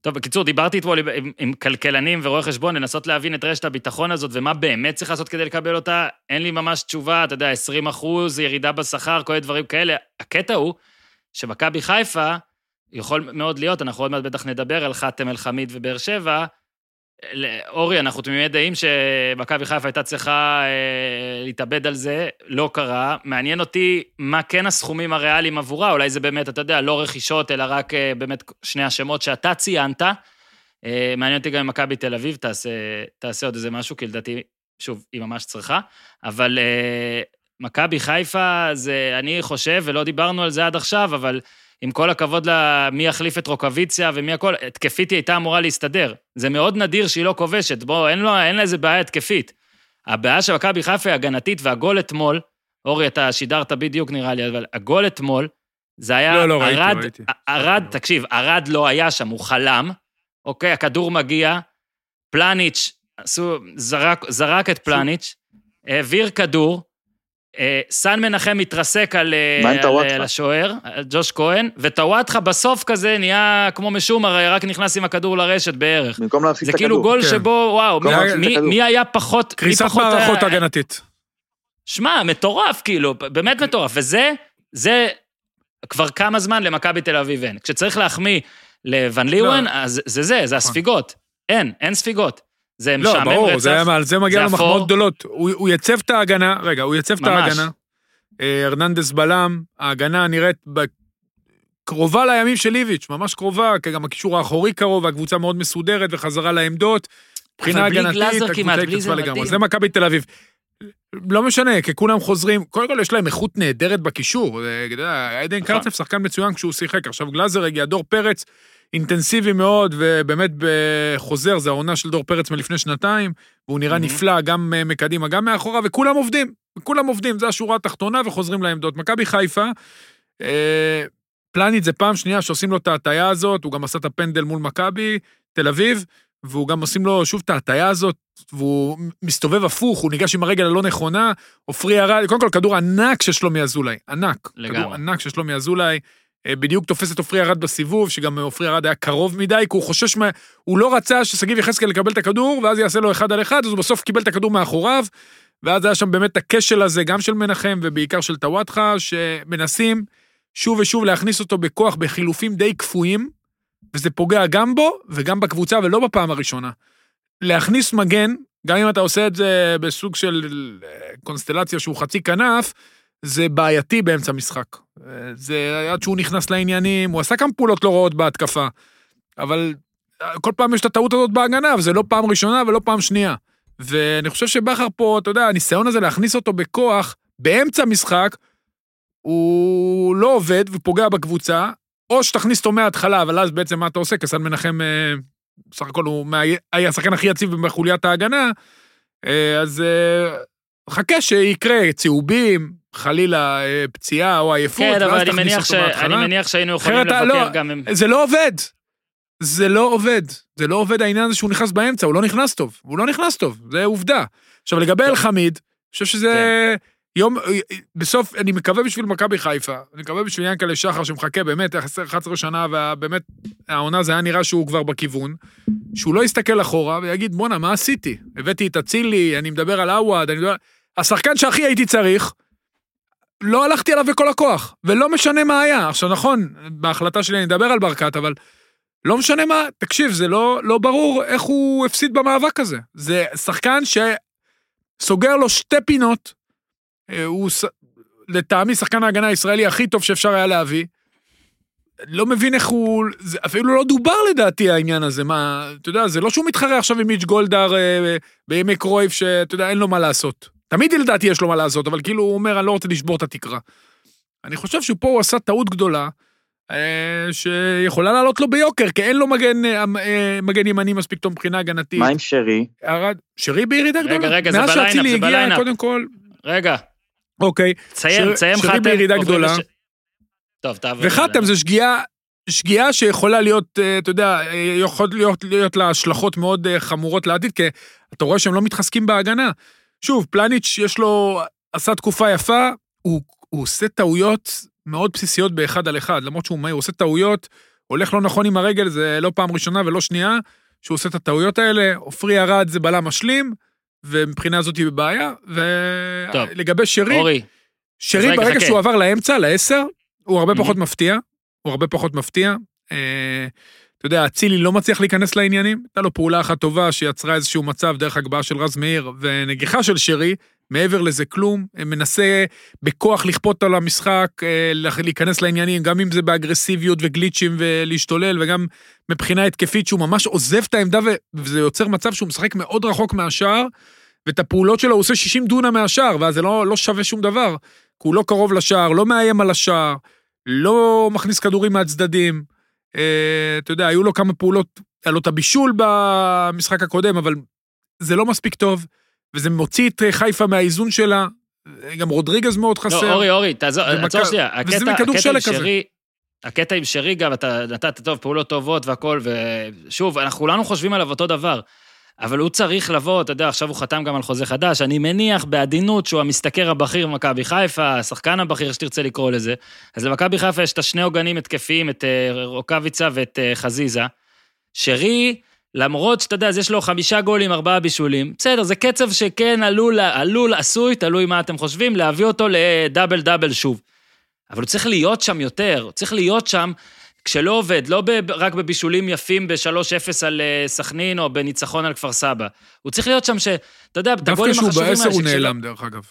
טוב, בקיצור, דיברתי אתמול עם- עם- כלכלנים ורואי חשבון, לנסות להבין את רשת הביטחון הזאת ומה באמת צריך לעשות כדי לקבל אותה. אין לי ממש תשובה, אתה יודע, 20 אחוז, ירידה בשכר, כל מיני דברים כאלה. הקטע הוא שמכבי חיפה, יכול מאוד להיות, אנחנו עוד מעט בטח נדבר על חאתם אל-חמיד ובאר שבע. אורי, אנחנו תמימי דעים שמכבי חיפה הייתה צריכה אה, להתאבד על זה, לא קרה. מעניין אותי מה כן הסכומים הריאליים עבורה, אולי זה באמת, אתה יודע, לא רכישות, אלא רק אה, באמת שני השמות שאתה ציינת. אה, מעניין אותי גם אם מכבי תל אביב תעשה, תעשה עוד איזה משהו, כי לדעתי, שוב, היא ממש צריכה. אבל אה, מכבי חיפה, זה, אני חושב, ולא דיברנו על זה עד עכשיו, אבל עם כל הכבוד למי יחליף את רוקוויציה ומי הכל, התקפית היא הייתה אמורה להסתדר. זה מאוד נדיר שהיא לא כובשת, בוא, אין, לה איזה בעיה התקפית. הבעיה של מכבי חיפה היא הגנתית, והגול אתמול, אורי, אתה שידרת בדיוק נראה לי, אבל הגול אתמול, זה היה לא, לא, ראיתי, ראיתי. ארד, תקשיב, ארד לא היה שם, הוא חלם, אוקיי, הכדור מגיע, פלניץ', עשו, זרק, זרק את פלניץ', העביר כדור, סן מנחם מתרסק על, אה, עם על, השוער, על ג'וש כהן, וטוואטחה בסוף כזה נהיה כמו משומר, רק נכנס עם הכדור לרשת בערך. במקום להפסיק זה את כאילו הכדור. גול כן. שבו, וואו, מי- היה פחות... קריסת מערכות אה, הגנתית. שמע, מטורף, כאילו, באמת מטורף. וזה, זה כבר כמה זמן למכבי תל אביב אין. כשצריך להחמיא לוון ליוון, אז זה זה, זה הספיגות. אין, אין ספיגות. זה לא, משעמם ברור, רצח. זה היה- על זה מגיע זה לו מחמאות. גדולות. הוא הוא יצב את ההגנה, רגע, הוא יצב את. ההגנה. אה, הרננדס בלם, ההגנה נראית קרובה לימים של איביץ', ממש קרובה, כי גם הקישור האחורי קרוב, והקבוצה מאוד מסודרת וחזרה לעמדות. מבחינה הגנתית, הקבוצה זה התייצבה לגמרי. זה מכבי תל אביב. לא משנה, כי כולם חוזרים, קודם כל יש להם איכות נהדרת בקישור. זה, יודע, עדן נכון. קרצף שחקן מצוין כשהוא שיחק. עכשיו גלאזר הגיע, דור פרץ, אינטנסיבי מאוד, ובאמת בחוזר, זה העונה של דור פרץ מלפני שנתיים, והוא נראה מהמם. נפלא גם אה, מקדימה, גם מאחורה, וכולם עובדים. כולם עובדים, זו השורה התחתונה, וחוזרים לעמדות. מכבי חיפה, אה, פלניץ' זה פעם שנייה שעושים לו את ההטייה הזאת, הוא גם עשה את הפנדל מול מכבי, תל אביב, והוא גם עושים לו שוב את ההטייה הזאת, והוא מסתובב הפוך, הוא ניגש עם הרגל הלא נכונה, עופרי ארד, קודם כל כדור ענק של שלומי אזולאי, ענק. לגמרי. כדור ענק של שלומי אזולאי, בדיוק תופס את עופרי ארד בסיבוב, שגם עופרי ארד היה קרוב מדי, כי הוא חושש מה... הוא לא רצה ששגיב יחזקאל יקבל את הכדור, ואז יעשה לו אחד על אחד, אז הוא בסוף קיבל את הכדור מאחוריו, ואז היה שם באמת הכשל הזה, גם של מנחם ובעיקר של טוואטחה, שמנסים שוב ושוב להכניס אותו בכוח בחילופים די קפואים, וזה פוגע גם בו וגם בקבוצה, ולא בפעם הראשונה. להכניס מגן, גם אם אתה עושה את זה בסוג של אה, קונסטלציה שהוא חצי כנף, זה בעייתי באמצע משחק. אה, זה עד שהוא נכנס לעניינים, הוא עשה כמה פעולות לא רעות בהתקפה, אבל אה, כל פעם יש את הטעות הזאת בהגנה, וזה לא פעם ראשונה ולא פעם שנייה. ואני חושב שבכר פה, אתה יודע, הניסיון הזה להכניס אותו בכוח באמצע משחק, הוא לא עובד ופוגע בקבוצה, או שתכניס אותו מההתחלה, אבל אז בעצם מה אתה עושה? כסן מנחם, אה, בסך הכל הוא מה- היה השחקן הכי יציב בחוליית ההגנה, אה, אז אה, חכה שיקרה צהובים, חלילה אה, פציעה או עייפות, כן, אבל ואז אני תכניס מניח, ש... אותו אני. מניח שהיינו יכולים לבקר לא, גם... עם- זה לא עובד. זה לא עובד. זה לא עובד העניין הזה שהוא נכנס באמצע, הוא לא נכנס טוב. הוא לא נכנס טוב, זה עובדה. עכשיו, לגבי אלחמיד, אני חושב שזה יום, בסוף, אני מקווה בשביל מכבי חיפה, אני מקווה בשביל ינקלה שחר שמחכה באמת 11 שנה, ובאמת, העונה זה היה נראה שהוא כבר בכיוון, שהוא לא יסתכל אחורה ויגיד, בואנה, מה עשיתי? הבאתי את אצילי, אני מדבר על עווד, אני מדבר... השחקן שהכי הייתי צריך, לא הלכתי עליו בכל הכוח, ולא משנה מה היה. עכשיו, נכון, בהחלטה שלי אני אדבר על ברקת, אבל לא משנה מה, תקשיב, זה לא, לא ברור איך הוא הפסיד במאבק הזה. זה שחקן שסוגר לו שתי פינות, אה, הוא לטעמי שחקן ההגנה הישראלי הכי טוב שאפשר היה להביא. לא מבין איך הוא, זה אפילו לא דובר לדעתי העניין הזה, מה, אתה יודע, זה לא שהוא מתחרה עכשיו עם מיץ' גולדהר אה, בימי קרויף, שאתה יודע, אין לו מה לעשות. תמיד לדעתי יש לו מה לעשות, אבל כאילו הוא אומר, אני לא רוצה לשבור את התקרה. אני חושב שפה הוא עשה טעות גדולה, אה, שיכולה לעלות לו ביוקר, כי אין לו מגן, אה, אה, מגן ימני מספיק טוב מבחינה הגנתית. מה עם שרי? ארד, שרי בירידה רגע, גדולה. רגע, זה מאז ב line-up, שאצילי זה הגיע, ב line-up. קודם כל, רגע, אוקיי. תסיים, שר- תסיים שרי חתם. בירידה עוברים גדולה. לש- טוב, תעבור. וחתם זה שגיאה, שגיאה שיכולה להיות, אה, אתה יודע, אה, יכול להיות, להיות לה השלכות מאוד אה, חמורות לעתיד, כי אתה רואה שהם לא מתחזקים בהגנה. שוב, פלניץ' יש לו, עשה תקופה יפה, הוא, הוא עושה טעויות מאוד בסיסיות באחד על אחד, למרות שהוא מהיר, הוא עושה טעויות, הולך לא נכון עם הרגל, זה לא פעם ראשונה ולא שנייה, שהוא עושה את הטעויות האלה, עופרי ארד זה בלם משלים, ומבחינה הזאת היא בבעיה. ולגבי שרי, אורי, שרי, רגע, ברגע חכה. שהוא עבר לאמצע, לעשר, הוא הרבה Mhm. פחות מפתיע. הוא הרבה פחות מפתיע. אה, אתה יודע, אצילי לא מצליח להיכנס לעניינים. הייתה לו פעולה אחת טובה שיצרה איזשהו מצב דרך הגבהה של רז מאיר ונגיחה של שרי. מעבר לזה כלום, מנסה בכוח לכפות על המשחק, אה, להיכנס לעניינים, גם אם זה באגרסיביות וגליצ'ים ולהשתולל, וגם מבחינה התקפית שהוא ממש עוזב את העמדה וזה יוצר מצב שהוא משחק מאוד רחוק מהשער, ואת הפעולות שלו הוא עושה 60 דונם מהשער, ואז זה לא, לא שווה שום דבר. כי הוא לא קרוב לשער, לא מאיים על השער, לא מכניס כדורים מהצדדים. אה, אתה יודע, היו לו כמה פעולות, היה לו את הבישול במשחק הקודם, אבל זה לא מספיק טוב, וזה מוציא את אה, חיפה מהאיזון שלה. אה, גם רודריגז מאוד חסר. לא, אורי, אורי, תעזור, עצור שנייה. וזה מכדור שלג כזה. הקטע עם שרי גם, אתה נתת טוב, פעולות טובות והכל, ושוב, אנחנו כולנו חושבים עליו אותו דבר. אבל הוא צריך לבוא, אתה יודע, עכשיו הוא חתם גם על חוזה חדש, אני מניח בעדינות שהוא המשתכר הבכיר במכבי חיפה, השחקן הבכיר, שתרצה לקרוא לזה. אז למכבי חיפה יש את השני עוגנים התקפיים, את אה, רוקאביצה ואת אה, חזיזה. שרי, למרות שאתה יודע, אז יש לו חמישה גולים, ארבעה בישולים, בסדר, זה קצב שכן עלול, עלול, עשוי, תלוי מה אתם חושבים, להביא אותו לדאבל דאבל שוב. אבל הוא צריך להיות שם יותר, הוא צריך להיות שם כשלא עובד, לא ב, רק בבישולים יפים ב-3-0 על אה, סכנין או בניצחון על כפר סבא. הוא צריך להיות שם ש... אתה יודע, את דווקא הגולים כשהוא החשובים בעשר האלה, הוא שכשלא- נעלם, דרך אגב.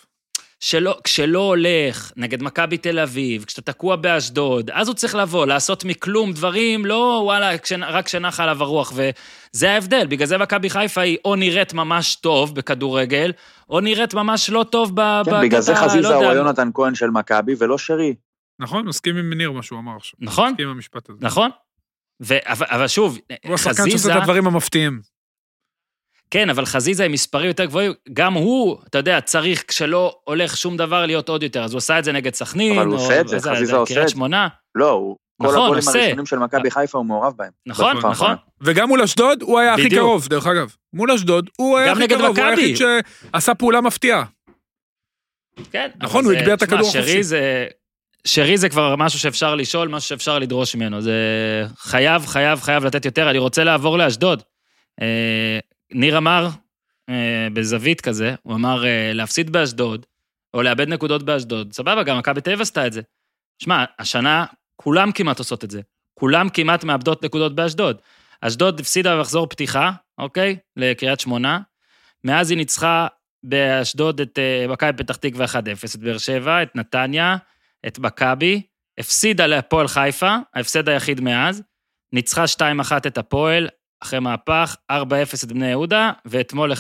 שלא, כשלא הולך, נגד מכבי תל אביב, כשאתה תקוע באשדוד, אז הוא צריך לבוא, לעשות מכלום דברים, לא וואלה, כשנ, רק כשנחה עליו הרוח, וזה ההבדל. בגלל זה מכבי חיפה היא או נראית ממש טוב בכדורגל, או נראית ממש לא טוב ב- כן, בגלל זה לא חזיזה יודע. הוא היונתן כהן של מכבי ולא שרי. נכון? מסכים עם ניר מה שהוא אמר עכשיו. נכון, מסכים עם המשפט הזה. נכון. ו, אבל, אבל שוב, הוא השחקן חזיזה, שעושה את הדברים המפתיעים. כן, אבל חזיזה עם מספרים יותר גבוהים, גם הוא, אתה יודע, צריך כשלא הולך שום דבר להיות עוד יותר, אז הוא עשה את זה נגד סכנין, אבל הוא או- עושה את זה, חזיזה עושה קריית את זה. שמונה, לא, הוא... כל נכון, הגולים עושה. הראשונים של מכבי חיפה הוא מעורב בהם. נכון, נכון. וגם מול אשדוד הוא היה הכי בדיוק. קרוב, דרך אגב. מול אשדוד הוא היה הכי קרוב, הוא. היחיד שעשה פעולה מפתיעה. כן. נכון, הוא הגביה את הכדור שרי החופשי. זה... שרי זה כבר משהו שאפשר לשאול, משהו שאפשר לדרוש ממנו. זה חייב, חייב, חייב לתת יותר. אני רוצה לעבור לאשדוד. אה, ניר אמר, אה, בזווית כזה, הוא אמר אה, להפסיד באשדוד, או לאבד נקודות באשדוד. סבבה, גם מכבי תל עשתה את זה. שמע, השנה כולם כמעט עושות את זה. כולם כמעט מאבדות נקודות באשדוד. אשדוד הפסידה במחזור פתיחה, אוקיי? לקריית שמונה. מאז היא ניצחה באשדוד את מכבי פתח תקווה 1-0, את באר שבע, את נתניה, את מכבי, הפסידה להפועל חיפה, ההפסד היחיד מאז, ניצחה 2-1 את הפועל, אחרי מהפך, 4-0 את בני יהודה, ואתמול 1-0.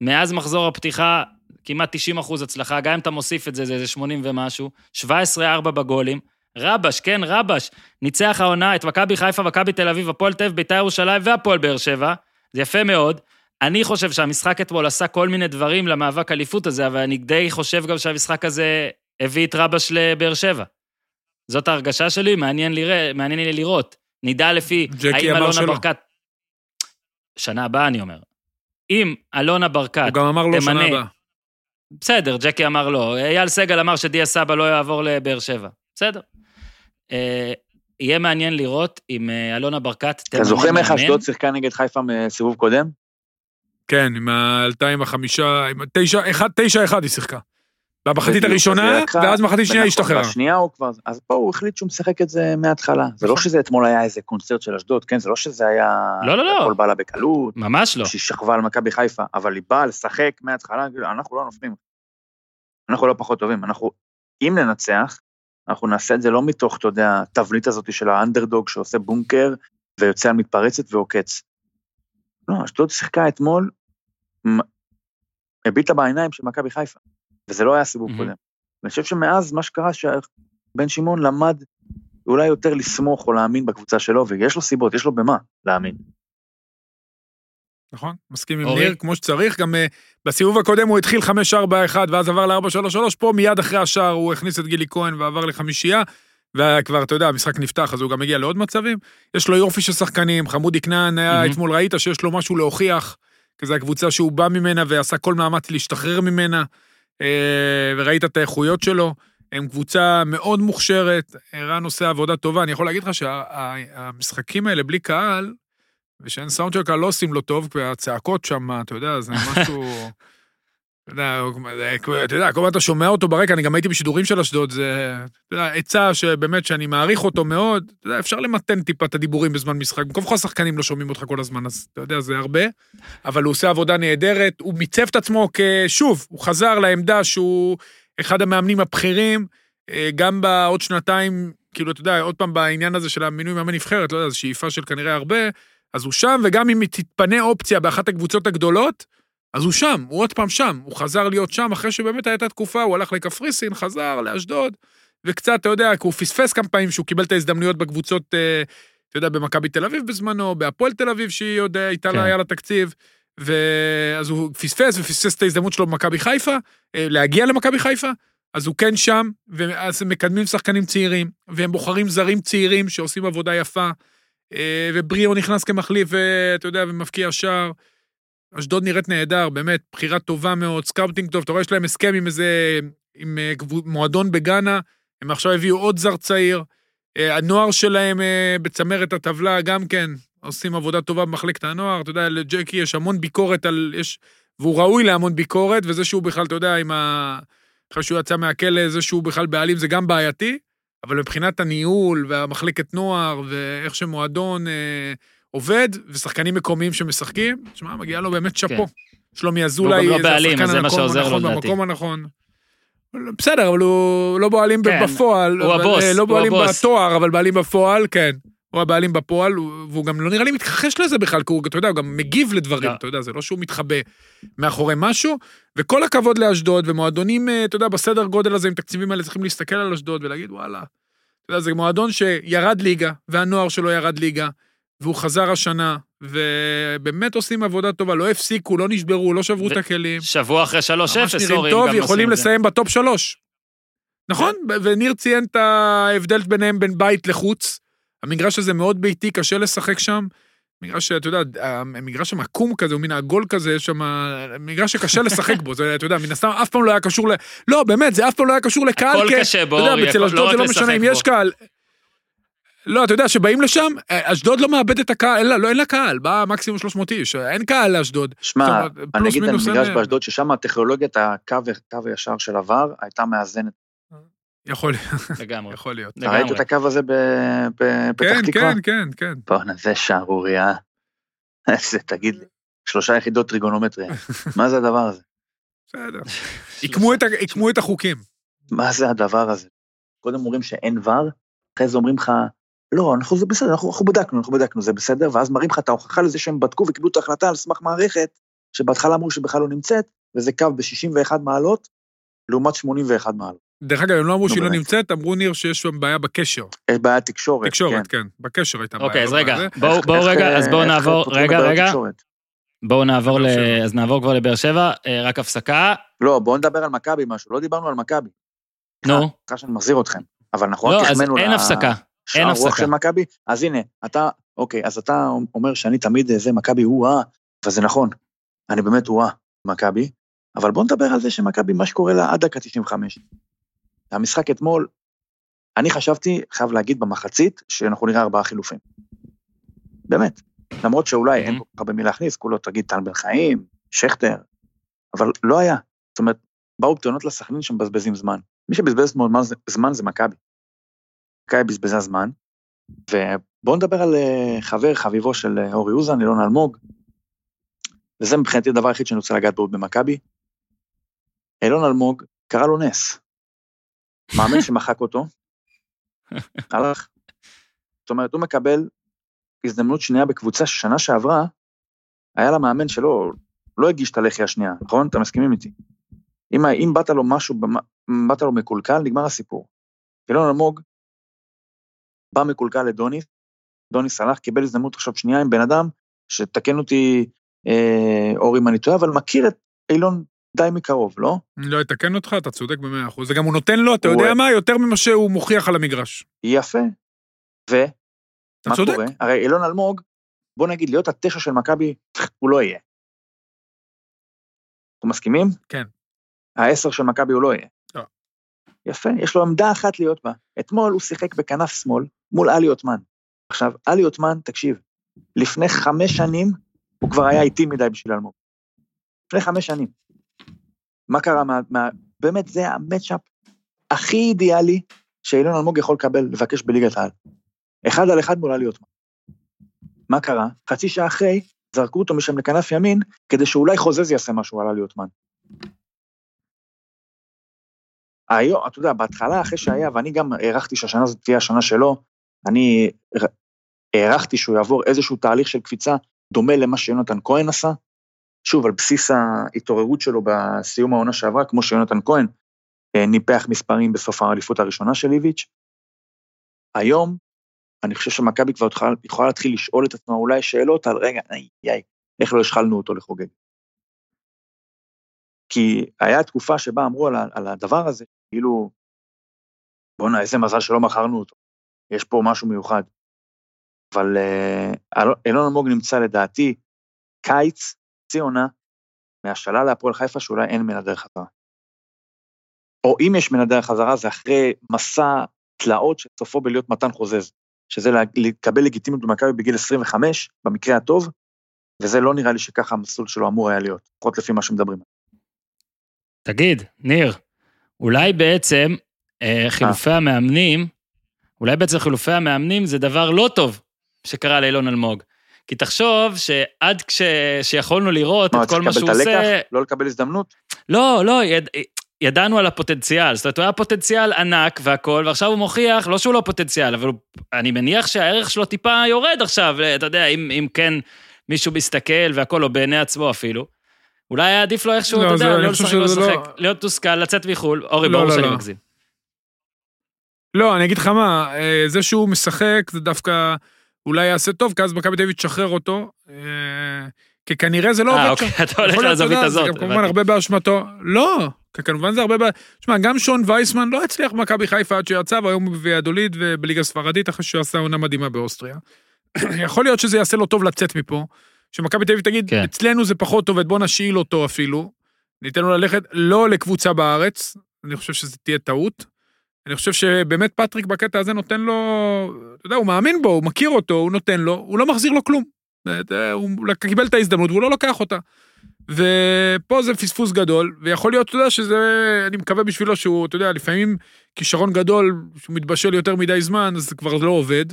מאז מחזור הפתיחה, כמעט 90 אחוז הצלחה, גם אם אתה מוסיף את זה, זה איזה 80 ומשהו, 17-4 בגולים. רבש, כן, רבש, ניצח העונה את מכבי חיפה, מכבי תל אביב, הפועל תל אביב, בית"ר ירושלים והפועל באר שבע. זה יפה מאוד. אני חושב שהמשחק אתמול עשה כל מיני דברים למאבק אליפות הזה, אבל אני די חושב גם שהמשחק הזה הביא את רבש לבאר שבע. זאת ההרגשה שלי, מעניין, לרא... מעניין לי לראות. נדע לפי האם אלונה שלא. ברקת... שנה הבאה, אני אומר. אם אלונה ברקת הוא גם אמר לו שנה תמנה- הבאה. בסדר, ג'קי אמר לא. אייל סגל אמר שדיה סבא לא יעבור לבאר שבע. בסדר. אה, יהיה מעניין לראות אם אה, אלונה ברקת אתם זוכרים איך מאמן. אשדוד שיחקה נגד חיפה מסיבוב קודם? כן, עם העלתה עם החמישה, עם התשע, אחד, תשע אחד היא שיחקה. במחצית הראשונה, ואז מחצית שנייה השתחררה. בשנייה הוא כבר, אז פה הוא החליט שהוא משחק את זה מההתחלה. זה לא נכון. שזה אתמול היה איזה קונצרט של אשדוד, כן? זה לא שזה היה... לא, לא, לא. הכל בא לה בקלות, ממש לא. שהיא שכבה על מכבי חיפה, אבל היא באה לשחק מההתחלה, כאילו, אנחנו לא נופלים. אנחנו לא פחות טובים. אנחנו, אם ננצח, אנחנו נעשה את זה לא מתוך, אתה יודע, התבנית הזאת של האנדרדוג שעושה בונקר ויוצא על מתפרצת ועוקץ. לא, אשדוד שיחקה אתמול, הביטה בעיניים של מכבי חיפה, וזה לא היה סיבוב מהמם. קודם. ואני חושב שמאז מה שקרה, שבן שמעון למד אולי יותר לסמוך או להאמין בקבוצה שלו, ויש לו סיבות, יש לו במה להאמין. נכון, מסכים עם? ניר, כמו שצריך. גם אה, בסיבוב הקודם הוא התחיל 5-4-1 ואז עבר ל-4-3-3, פה מיד אחרי השער הוא הכניס את גילי כהן ועבר לחמישייה, וכבר, אתה יודע, המשחק נפתח, אז הוא גם הגיע לעוד מצבים. יש לו יופי של שחקנים, חמודי כנען היה מהמם. אתמול, ראית שיש לו משהו להוכיח, כי זו הקבוצה שהוא בא ממנה ועשה כל מאמץ להשתחרר ממנה, וראית את האיכויות שלו. הם קבוצה מאוד מוכשרת, ערן עושה עבודה טובה. אני יכול להגיד לך שהמשחקים האלה בלי קהל, ושאין סאונד של קהל לא עושים לו טוב, כי הצעקות שם, אתה יודע, זה משהו... אתה יודע, כל פעם אתה שומע אותו ברקע, אני גם הייתי בשידורים של אשדוד, זה, עצה שבאמת, שאני מעריך אותו מאוד, אפשר למתן טיפה את הדיבורים בזמן משחק, במקום כל השחקנים לא שומעים אותך כל הזמן, אז אתה יודע, זה הרבה, אבל הוא עושה עבודה נהדרת, הוא מיצב את עצמו כשוב, הוא חזר לעמדה שהוא אחד המאמנים הבכירים, אה, גם בעוד שנתיים, כאילו, אתה יודע, עוד פעם בעניין הזה של המינוי מאמן נבחרת, לא יודע, זו שאיפה של כנראה הרבה, אז הוא שם, וגם אם תתפנה אופציה באחת הקבוצות הגדולות, אז הוא שם, הוא עוד פעם שם, הוא חזר להיות שם אחרי שבאמת הייתה תקופה, הוא הלך לקפריסין, חזר לאשדוד, וקצת, אתה יודע, הוא פספס כמה פעמים שהוא קיבל את ההזדמנויות בקבוצות, אה, אתה יודע, במכבי תל אביב בזמנו, בהפועל תל אביב, שהיא עוד אה, הייתה כן. לה, היה לה תקציב, ואז הוא פספס ופספס את ההזדמנות שלו במכבי חיפה, אה, להגיע למכבי חיפה, אז הוא כן שם, ואז הם מקדמים שחקנים צעירים, והם בוחרים זרים צעירים שעושים עבודה יפה, ובריאו נכנס כמחליף, ואתה יודע, ומבקיע שער. אשדוד נראית נהדר, באמת, בחירה טובה מאוד, scouting טוב, אתה רואה, יש להם הסכם עם איזה, עם אה, מועדון בגאנה, הם עכשיו הביאו עוד זר צעיר, אה, הנוער שלהם אה, בצמרת הטבלה גם כן, עושים עבודה טובה במחלקת הנוער, אתה יודע, לג'קי יש המון ביקורת על, יש, והוא ראוי להמון ביקורת, וזה שהוא בכלל, אתה יודע, עם ה... אחרי שהוא יצא מהכלא, זה שהוא בכלל בעלים זה גם בעייתי, אבל מבחינת הניהול והמחלקת נוער, ואיך שמועדון אה, עובד, ושחקנים מקומיים שמשחקים, תשמע, מגיע לו באמת שאפו. שלומי אזולאי, לא זה השחקן הנכון. במקום הנכון. בסדר, אבל הוא לא בעלים כן, בפועל. הוא אבל, הבוס, אה, לא הוא בעלים הבוס. בתואר, אבל בעלים בפועל, כן. הוא הבעלים בפועל, הוא- והוא גם לא נראה לי מתכחש לזה בכלל, כי הוא, אתה יודע, הוא גם מגיב לדברים, לא. אתה יודע, זה לא שהוא מתחבא מאחורי משהו. וכל הכבוד לאשדוד, ומועדונים, אה, אתה יודע, בסדר גודל הזה, עם תקציבים האלה, צריכים להסתכל על אשדוד ולהגיד, וואלה. אתה יודע, זה מועדון שירד ליגה, והנוער שלו ירד ליגה, והוא חזר השנה, ובאמת עושים עבודה טובה, לא הפסיקו, לא נשברו, לא שברו ו- את הכלים. שבוע אחרי 3-0, ממש נראים אורי, טוב, גם יכולים עושים את זה. לסיים בטופ שלוש. נכון, ו- וניר ציין את ההבדל ביניהם בין בית לחוץ. המגרש הזה מאוד ביתי, קשה לשחק שם. מגרש שאתה יודע, המגרש שם עקום כזה, הוא מין עגול כזה, יש שם... מגרש שקשה לשחק בו, זה, אתה יודע, מן הסתם אף פעם לא היה קשור ל... לא, באמת, זה אף פעם לא היה קשור לקהל. הכל כי- קשה בו, אתה יודע, אורי, אצל אשדוד לא זה לא משנה אם. יש קהל. לא, אתה יודע, שבאים לשם, אשדוד לא מאבד את הקהל, אין לה, לא, אין לה קהל, בא מקסימום 300 איש, אין קהל לאשדוד. שמע, אני אגיד על מגרש אין- באשדוד, ששם הטכנולוגיית הקו הקו הישר של עבר הייתה מאזנת. יכול להיות, לגמרי. יכול להיות. אתה ראית את הקו הזה ב- בפתח כן, תקווה? כן, כן, כן. בואנה, זה שערורייה. איזה, תגיד לי, שלושה יחידות טריגונומטריה. מה זה הדבר הזה? בסדר. עיקמו את החוקים. מה זה הדבר הזה? קודם אומרים שאין ור, אחרי זה אומרים לך, לא, אנחנו זה בסדר, אנחנו, אנחנו בדקנו, אנחנו בדקנו, זה בסדר, ואז מראים לך את ההוכחה לזה שהם בדקו וקיבלו את ההחלטה על סמך מערכת, שבהתחלה אמרו שבכלל לא נמצאת, וזה קו ב-61 מעלות, לעומת 81 מעלות. דרך אגב, הם לא אמרו שהיא לא. נמצאת, אמרו ניר שיש שם בעיה בקשר. יש בעיית תקשורת. תקשורת, כן. כן, בקשר הייתה בעיה. אוקיי, אז רגע. בואו רגע, איך, אז בואו נעבור, רגע, רגע, תקשורת? בואו נעבור ל... אז נעבור כבר לבאר שבע, אה, רק הפסקה. לא, בואו נדבר על מכבי משהו, לא דיברנו על מכבי. נו. סליחה שאני מחזיר אתכם. אבל אנחנו לא, אז אין הפסקה. שער אין רוח הפסקה. של מכבי, אז הנה, אתה, אוקיי, אז אתה אומר שאני תמיד אה, זה מכבי הוא-אה, וזה נכון, אני באמת הוא-אה, מכבי, אבל בוא נדבר על זה שמכבי, מה שקורה לה עד דקה 95. המשחק אתמול, אני חשבתי, חייב להגיד במחצית, שאנחנו נראה ארבעה חילופים. באמת. למרות שאולי אין כל כך הרבה מי להכניס, כולו תגיד טל בן חיים, שכטר, אבל לא היה. זאת אומרת, באו בטענות לסכנין שמבזבזים זמן. מי שבזבז זמן זה- זמן זה מכבי. מכבי בזבזה זמן, ובואו נדבר על אה, חבר חביבו של אה, אורי אוזן, אילון אלמוג, וזה מבחינתי הדבר היחיד שאני רוצה לגעת בו במכבי. אילון אלמוג, קרא לו נס. מאמן שמחק אותו, הלך. זאת אומרת, הוא מקבל הזדמנות שנייה בקבוצה ששנה שעברה, היה לה מאמן שלא לא הגיש את הלחי השנייה, נכון? אתם מסכימים איתי? אם, אם באת לו משהו, באת לו מקולקל, נגמר הסיפור. אילון אלמוג בא מקולקל לדוניס, דוניס הלך, קיבל הזדמנות עכשיו שנייה עם בן אדם, שתקן אותי אה, אורי אם אני טועה, אבל מכיר את אילון די מקרוב, לא? לא אתקן אותך, אתה צודק במאה אחוז. וגם הוא נותן לו, אתה הוא- יודע מה? יותר ממה שהוא מוכיח על המגרש. יפה. ו? אתה מה צודק. קורה? הרי אילון אלמוג, בוא נגיד, להיות התשע של מכבי, הוא לא יהיה. אנחנו מסכימים? כן. העשר של מכבי הוא לא יהיה. לא. יפה, יש לו עמדה אחת להיות בה. אתמול הוא שיחק בכנף שמאל מול עלי עותמן. עכשיו, עלי עותמן, תקשיב, לפני חמש שנים הוא כבר היה איטי מדי בשביל אלמוג. לפני חמש שנים. מה קרה מה... מה באמת, זה המצ'אפ הכי אידיאלי שאילון אלמוג יכול לקבל, לבקש בליגת העל. אחד על אחד מול עלי עותמן. מה קרה? חצי שעה אחרי, זרקו אותו משם לכנף ימין, כדי שאולי חוזז יעשה משהו על עלי עותמן. היום, אתה יודע, בהתחלה, אחרי שהיה, ואני גם הערכתי שהשנה הזאת תהיה השנה שלו, אני הערכתי שהוא יעבור איזשהו תהליך של קפיצה דומה למה שיונתן כהן עשה, שוב, על בסיס ההתעוררות שלו בסיום העונה שעברה, כמו שיונתן כהן אה, ניפח מספרים בסוף האליפות הראשונה של איביץ'. היום, אני חושב שמכבי כבר יכולה, להתחיל לשאול את עצמה אולי שאלות על, רגע, איי, איי, איך לא השחלנו אותו לחוגג? כי היה תקופה שבה אמרו על, על הדבר הזה, כאילו, בואנה, איזה מזל שלא מכרנו אותו. יש פה משהו מיוחד. אבל אה, אילון אלמוג נמצא לדעתי קיץ, חצי עונה, מהשאלה להפועל חיפה שאולי אין מן הדרך חזרה. או אם יש מן הדרך חזרה, זה אחרי מסע תלאות שסופו בלהיות מתן חוזז, שזה לקבל לגיטימיות במכבי בגיל 25, במקרה הטוב, וזה לא נראה לי שככה המסלול שלו אמור היה להיות, לפחות לפי מה שמדברים. תגיד, ניר, אולי בעצם אה, חילופי המאמנים, אולי בעצם חילופי המאמנים זה דבר לא טוב שקרה לאילון אלמוג. כי תחשוב שעד כש... שיכולנו לראות מה, את כל צריך מה לקבל שהוא את עושה... הלקח? לא לקבל הזדמנות? לא, לא, יד... ידענו על הפוטנציאל. זאת אומרת, הוא היה פוטנציאל ענק והכול, ועכשיו הוא מוכיח, לא שהוא לא פוטנציאל, אבל הוא... אני מניח שהערך שלו טיפה יורד עכשיו, אתה יודע, אם, אם כן מישהו מסתכל והכול, או בעיני עצמו אפילו. אולי היה עדיף לו איכשהו, לא, אתה יודע, אני לא חושב לשחק, לא שזה לא- לשחק, להיות תוסכל, לצאת מחו"ל. אורי, לא, ברור לא, שאני לא. מגזים. לא, אני אגיד לך מה, אה, זה שהוא משחק, זה דווקא אולי יעשה טוב, כי אז מכבי תל אביב תשחרר אותו, אה, כי כנראה זה לא אה, עובד שם. אוקיי, אתה הולך לזווית הזאת. זה גם כמובן. הרבה באשמתו. לא, כי כמובן זה הרבה ב... תשמע, גם שון וייסמן לא הצליח במכבי חיפה עד שיצא, והיום הוא בוויאדוליד ובליגה הספרדית, אחרי שהוא עשה עונה מדהימה באוסטריה. יכול להיות שזה יעשה לו טוב לצאת מפה, שמכבי תל אביב תגיד, כן. אצלנו זה פחות עובד, בוא נשאיל אותו אפילו, ניתן לו ללכת לא לקבוצה בארץ, אני חושב שזו תהיה טעות. אני חושב שבאמת פטריק בקטע הזה נותן לו, אתה יודע, הוא מאמין בו, הוא מכיר אותו, הוא נותן לו, הוא לא מחזיר לו כלום. הוא קיבל את ההזדמנות והוא לא לוקח אותה. ופה זה פספוס גדול, ויכול להיות, אתה יודע, שזה, אני מקווה בשבילו שהוא, אתה יודע, לפעמים כישרון גדול, שהוא מתבשל יותר מדי זמן, אז זה כבר לא עובד,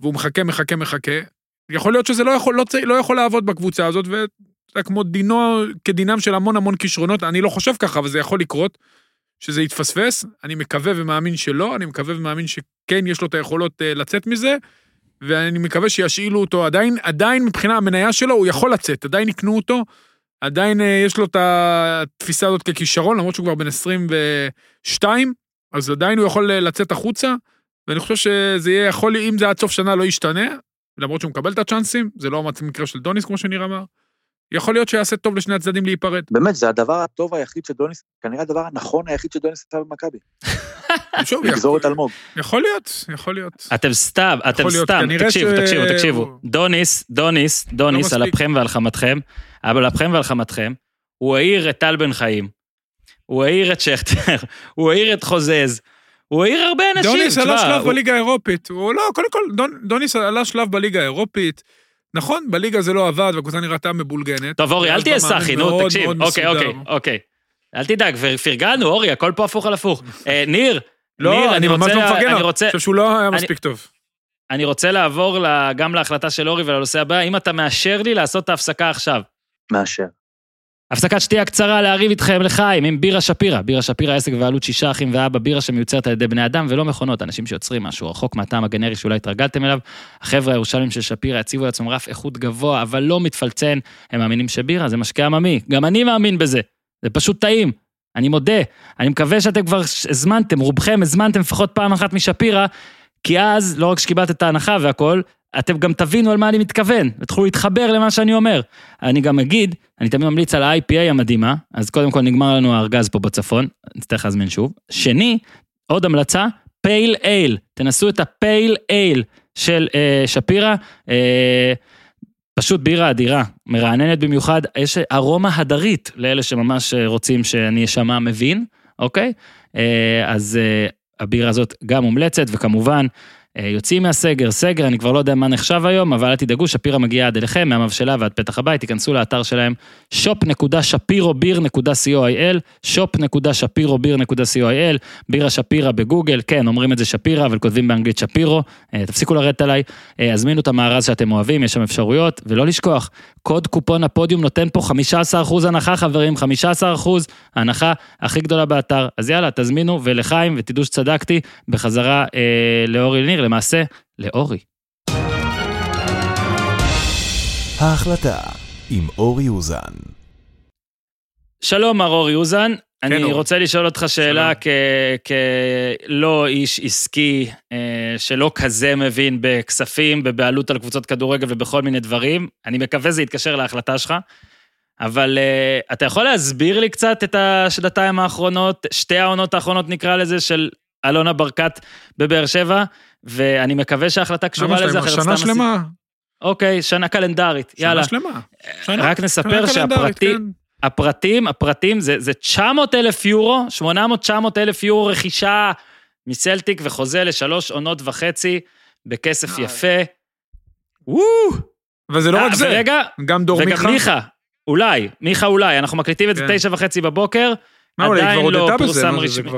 והוא מחכה, מחכה, מחכה. יכול להיות שזה לא יכול, לא, לא יכול לעבוד בקבוצה הזאת, ואתה אתה יודע, כמו דינו, כדינם של המון המון כישרונות, אני לא חושב ככה, אבל זה יכול לקרות, שזה יתפספס, אני מקווה ומאמין שלא, אני מקווה ומאמין שכן יש לו את היכולות אה, לצאת מזה, ואני מקווה שישאילו אותו, עדיין, עדיין מבחינה המניה שלו, הוא יכול לצאת, עדיין יקנו אותו, עדיין אה, יש לו את התפיסה הזאת ככישרון, למרות שהוא כבר בן 22, אז עדיין הוא יכול אה, לצאת החוצה, ואני חושב שזה יהיה יכול, אם זה עד סוף שנה לא ישתנה, למרות שהוא מקבל את הצ'אנסים, זה לא המקרה של דוניס, כמו שניר אמר, יכול להיות שיעשה טוב לשני הצדדים להיפרד. באמת, זה הדבר הטוב היחיד שדוניס, כנראה הדבר הנכון היחיד שדוניס עשה במכבי. שוב, לגזור את אלמוג. יכול להיות, יכול להיות. אתם סתם, אתם סתם, תקשיבו, תקשיבו, תקשיבו. דוניס, דוניס, דוניס, על. אפכם ועל חמתכם, אבל על אפכם ועל חמתכם, הוא העיר את טל בן חיים, הוא העיר את שכטר, הוא העיר את חוזז, הוא העיר הרבה אנשים. דוניס עלה שלב הוא- בליגה האירופית, הוא לא, קודם כל, דוניס עלה שלב בליגה האירופית. נכון, בליגה זה לא עבד, והקבוצה נראתה מבולגנת. טוב, אורי, אל תהיה סאחי, נו, תקשיב. מאוד אוקיי, מסודר. אוקיי, אוקיי. אל תדאג, ו- פרגנו, אורי, הכל פה הפוך על הפוך. אה, ניר, לא, ניר, אני ממש רוצה- לא מפרגן אני לו. רוצה- אני חושב שהוא לא היה אני- מספיק טוב. אני רוצה לעבור גם להחלטה של אורי ולנושא הבא, אם אתה מאשר לי לעשות את ההפסקה עכשיו. מאשר. הפסקת שתייה קצרה להריב איתכם לחיים עם בירה שפירא. בירה שפירא עסק בעלות שישה אחים ואבא, בירה שמיוצרת על ידי בני אדם ולא מכונות, אנשים שיוצרים משהו רחוק מהטעם הגנרי שאולי התרגלתם אליו. החבר'ה הירושלמים של שפירא הציבו לעצמם רף איכות גבוה, אבל לא מתפלצן. הם מאמינים שבירה זה משקה עממי, גם אני מאמין בזה. זה פשוט טעים. אני מודה. אני מקווה שאתם כבר הזמנתם, רובכם הזמנתם לפחות פעם אחת משפירא, כי אז, לא רק שקיבלת את ההנחה והכל, אתם גם תבינו על מה אני מתכוון, ותוכלו להתחבר למה שאני אומר. אני גם אגיד, אני תמיד ממליץ על ה-IPA המדהימה, אז קודם כל נגמר לנו הארגז פה בצפון, נצטרך להזמין שוב. שני, עוד המלצה, פייל אייל, תנסו את הפייל אייל של אה, שפירא, אה, פשוט בירה אדירה, מרעננת במיוחד, יש ארומה הדרית לאלה שממש אה, רוצים שאני אשמע מבין, אוקיי? אה, אז אה, הבירה הזאת גם מומלצת, וכמובן, יוצאים מהסגר, סגר, אני כבר לא יודע מה נחשב היום, אבל אל תדאגו, שפירא מגיעה עד אליכם, מהמבשלה ועד פתח הבית, תיכנסו לאתר שלהם, shop.shapirobeer.co.il, shop.shapirobeer.co.il, בירה שפירא בגוגל, כן, אומרים את זה שפירא, אבל כותבים באנגלית שפירו, אה, תפסיקו לרדת עליי, אה, הזמינו את המארז שאתם אוהבים, יש שם אפשרויות, ולא לשכוח, קוד קופון הפודיום נותן פה 15% הנחה, חברים, 15% ההנחה הכי גדולה באתר, אז יאללה, תזמינו, ולחיים, ותדעו שצדקתי, בחזרה אה, לאורי לניר, למעשה, לאורי. ההחלטה עם אורי אוזן. שלום, מר אורי אוזן. אני אורי. רוצה לשאול אותך שאלה כלא איש עסקי, אה, שלא כזה מבין בכספים, בבעלות על קבוצות כדורגל ובכל מיני דברים. אני מקווה זה יתקשר להחלטה שלך. אבל אה, אתה יכול להסביר לי קצת את השנתיים האחרונות, שתי העונות האחרונות נקרא לזה, של אלונה ברקת בבאר שבע, ואני מקווה שההחלטה קשורה לזה, שלמה? אחרת שנה סתם שלמה. עשית- אוקיי, שנה קלנדרית, יאללה. שנה שלמה. שנה. רק נספר שנה שהפרטים, כן. הפרטים, הפרטים זה, זה 900 אלף יורו, 800-900 אלף יורו רכישה מסלטיק וחוזה לשלוש עונות וחצי בכסף אה. יפה. וואו! אבל זה לא אה, רק זה, ורגע, גם דור וגם מיכה. מיכה, אולי, מיכה אולי, אנחנו מקליטים את זה כן. תשע וחצי בבוקר, מה, עדיין כבר לא פורסם מה זה, רשמי.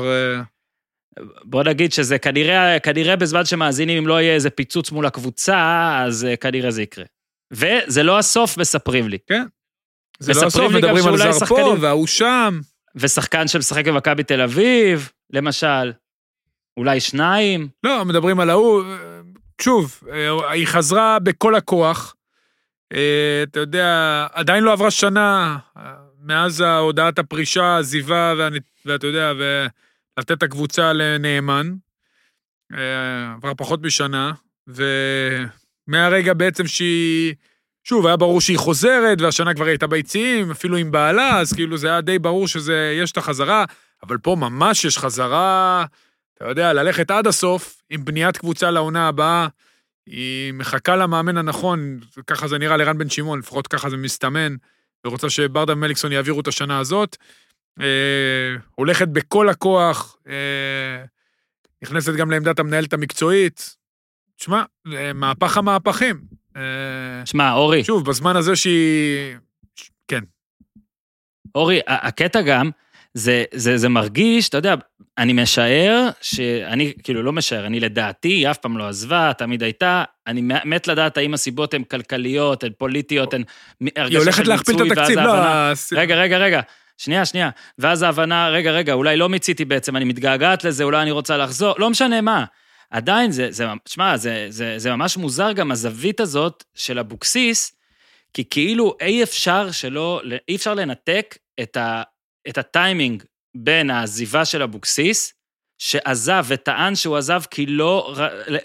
בוא נגיד שזה כנראה, כנראה בזמן שמאזינים, אם לא יהיה איזה פיצוץ מול הקבוצה, אז אה, כנראה זה יקרה. וזה לא הסוף, מספרים לי. זה לא הסוף, מדברים על זר פה שחקנים- וההוא שם. ושחקן שמשחק במכבי תל אביב, למשל. אולי שניים. לא, מדברים על ההוא. אה, שוב, אה, היא חזרה בכל הכוח. אתה יודע, עדיין לא עברה שנה מאז הודעת הפרישה, עזיבה, והנ- ואתה יודע, ולתת את הקבוצה לנאמן. אה, עברה פחות משנה, ומהרגע בעצם שהיא... שוב, היה ברור שהיא חוזרת, והשנה כבר הייתה ביציעים, אפילו עם בעלה, אז כאילו זה היה די ברור שזה, יש את החזרה, אבל פה ממש יש חזרה, אתה יודע, ללכת עד הסוף עם בניית קבוצה לעונה הבאה. היא מחכה למאמן הנכון, ככה זה נראה לרן בן שמעון, לפחות ככה זה מסתמן, ורוצה שברדה ומליקסון יעבירו את השנה הזאת. אה, הולכת בכל הכוח, אה, נכנסת גם לעמדת המנהלת המקצועית. תשמע, אה, מהפך המהפכים. אה, שמע, אורי, שוב, בזמן הזה שהיא... כן, אורי, הקטע גם, זה, זה, זה מרגיש, אתה יודע, אני משער, שאני כאילו לא משער, אני לדעתי, היא אף פעם לא עזבה, תמיד הייתה, אני מת לדעת האם הסיבות הן כלכליות, הן פוליטיות, הן היא הולכת להכפיל את התקציב, לא... רגע, רגע, רגע. שנייה, שנייה. ואז ההבנה, רגע, רגע, אולי לא מיציתי בעצם, אני מתגעגעת לזה, אולי אני רוצה לחזור, לא משנה מה. עדיין זה, זה, שמע, זה, זה, זה ממש מוזר גם הזווית הזאת של אבוקסיס, כי כאילו אי אפשר שלא, אי אפשר לנתק את, ה, את הטיימינג בין העזיבה של אבוקסיס, שעזב וטען שהוא עזב כי לא,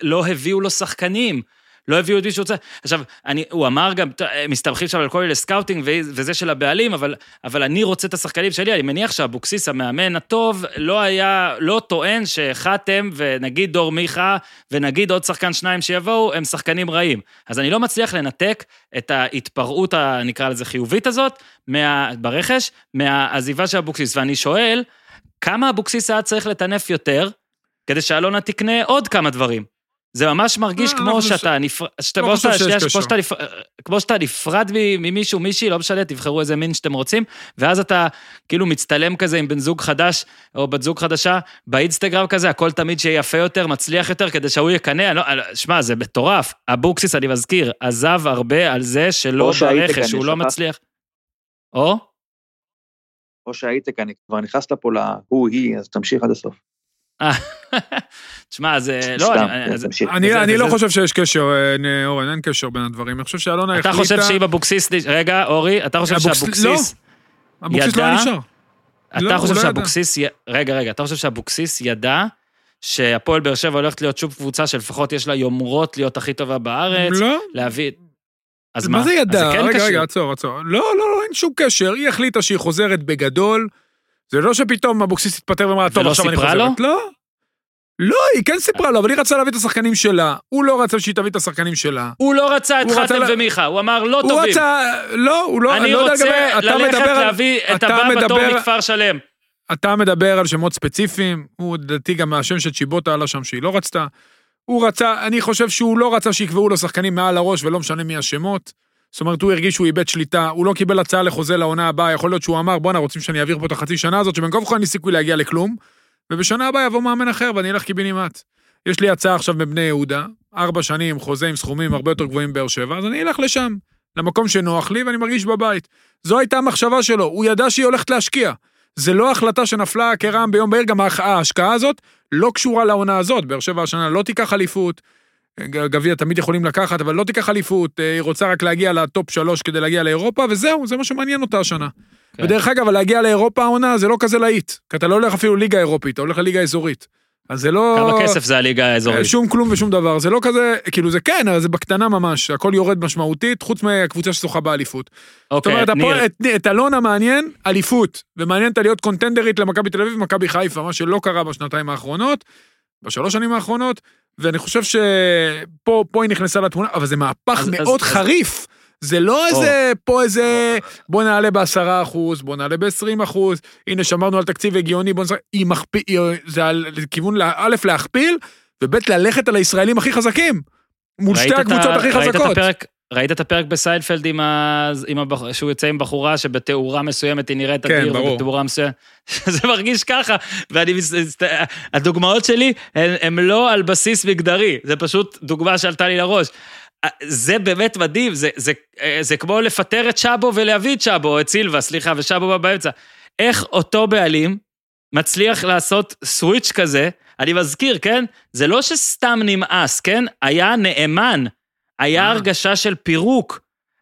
לא הביאו לו שחקנים. לא הביאו את מי שהוא רוצה. עכשיו, אני, הוא אמר גם, ת- מסתמכים שם על כל מיני scouting וזה של הבעלים, אבל, אבל אני רוצה את השחקנים שלי, אני מניח שאבוקסיס, המאמן הטוב, לא היה, לא טוען שחתם ונגיד דור מיכה, ונגיד עוד שחקן שניים שיבואו, הם שחקנים רעים. אז אני לא מצליח לנתק את ההתפרעות, נקרא לזה חיובית הזאת, מה, ברכש, מהעזיבה של אבוקסיס. ואני שואל, כמה אבוקסיס היה צריך לטנף יותר, כדי שאלונה תקנה עוד כמה דברים? זה ממש מרגיש כמו שאתה נפרד, לא כמו חושב שאתה, שיש שנייה, קשר. כמו שאתה נפרד, ממישהו, מישהי, לא משנה, תבחרו איזה מין שאתם רוצים, ואז אתה כאילו מצטלם כזה עם בן זוג חדש, או בת זוג חדשה, באינסטגרם כזה, הכל תמיד שיהיה יפה יותר, מצליח יותר, כדי שההוא יקנא, לא, שמע, זה מטורף. אבוקסיס, אני מזכיר, עזב הרבה על זה שלא ברכש, שהוא לא. מצליח. או? או שהיית כאן, כבר נכנסת פה להוא, היא, אז תמשיך עד הסוף. תשמע, זה, לא, אני, לא חושב שיש קשר, אה, אורן, אין קשר בין הדברים. אני חושב שאלונה אתה החליטה... חושב שאם אבוקסיס, רגע, אורי, אתה חושב אבוקסיס- שאבוקסיס, אבוקסיס לא ידע- היה נשאר. אתה לא, חושב לא שאבוקסיס, רגע, רגע, אתה חושב שאבוקסיס ידע שהפועל באר שבע הולכת להיות שוב קבוצה שלפחות יש לה יומרות להיות הכי טובה בארץ, לא, להביא... אז מה? מה זה ידע? כן רגע. רגע, עצור, עצור. לא, לא, לא, אין שום קשר. היא החליטה שהיא חוזרת בגדול. זה לא שפתאום אבוקסיס התפטר ואמרה, טוב, ולא עכשיו אני סיפרה חוזרת. לא. לא, היא כן סיפרה לו, אבל היא רצה להביא את השחקנים שלה. הוא לא רצה שהיא תביא את השחקנים שלה. הוא לא רצה את הוא חתם ומיכה, הוא אמר לא הוא טובים. רצה, לא, הוא לא, אני לא יודע רוצה לגבי- אתה ללכת מדבר על- להביא את הבא בתור מכפר שלם. אתה מדבר על שמות ספציפיים, הוא לדעתי גם מהשם של צ'יבוטה עלה שם שהיא לא רצתה. הוא רצה, אני חושב שהוא לא רצה שיקבעו לו שחקנים מעל הראש ולא משנה מי השמות. זאת אומרת, הוא הרגיש שהוא איבד שליטה, הוא לא קיבל הצעה לחוזה לעונה הבאה, יכול להיות שהוא אמר, בואנה, רוצים שאני אעביר פה את החצי שנה הזאת, שבין כה וכה אין לי סיכוי להגיע לכלום, ובשנה הבאה יבוא מאמן אחר ואני אלך קיבינימט. יש לי הצעה עכשיו מבני יהודה, ארבע שנים, חוזה עם סכומים הרבה יותר גבוהים בבאר שבע, אז אני אלך לשם, למקום שנוח לי ואני מרגיש בבית. זו הייתה המחשבה שלו, הוא ידע שהיא הולכת להשקיע. זה לא החלטה שנפלה כרעם ביום בהיר, גם ההשקעה הזאת לא קשורה לעונה הזאת. באר שבע השנה לא תיקח אליפות, גביע תמיד יכולים לקחת, אבל לא תיקח אליפות, אה, היא רוצה רק להגיע לטופ שלוש כדי להגיע לאירופה, וזהו, זה מה שמעניין אותה השנה. כן. ודרך אגב, להגיע לאירופה העונה זה לא כזה להיט, כי אתה לא הולך אפילו ליגה אירופית, אתה הולך לליגה אזורית. אז זה לא... כמה כסף זה הליגה האזורית? שום כלום ושום דבר, זה לא כזה, כאילו זה כן, אבל זה בקטנה ממש, הכל יורד משמעותית, חוץ מהקבוצה שזוכה באליפות. זאת אוקיי, אומרת, ניר, את, את אלונה מעניין אליפות, ומעניין אותה להיות קונטנדרית למכבי תל אביב ומכבי חיפה, מה שלא קרה בשנתיים האחרונות, בשלוש שנים האחרונות, ואני חושב שפה פה היא נכנסה לתמונה, אבל זה מהפך אז- מאוד אז- חריף. זה לא איזה, פה איזה, בוא נעלה בעשרה אחוז, בוא נעלה בעשרים אחוז, הנה שמרנו על תקציב הגיוני, בוא נשחק, היא מכפיל, זה על כיוון, א', להכפיל, וב', ללכת על הישראלים הכי חזקים. מול ראית שתי את הקבוצות הכי ראית את חזקות. הפרק- ראית את הפרק בסיינפלד עם ה... עם הבח... שהוא יוצא עם בחורה שבתאורה מסוימת היא נראית כן, אדיר, ברור. ובתאורה מסוימת... זה מרגיש ככה, ואני... הדוגמאות שלי הן הן לא על בסיס מגדרי, זה פשוט דוגמה שעלתה לי לראש. זה באמת מדהים, זה, זה, זה כמו לפטר את שבו ולהביא את שבו, או את סילבה, סליחה, ושבו בא באמצע. איך אותו בעלים מצליח לעשות סוויץ' כזה, אני מזכיר, כן? זה לא שסתם נמאס, כן? היה נאמן, היה אה. הרגשה של פירוק.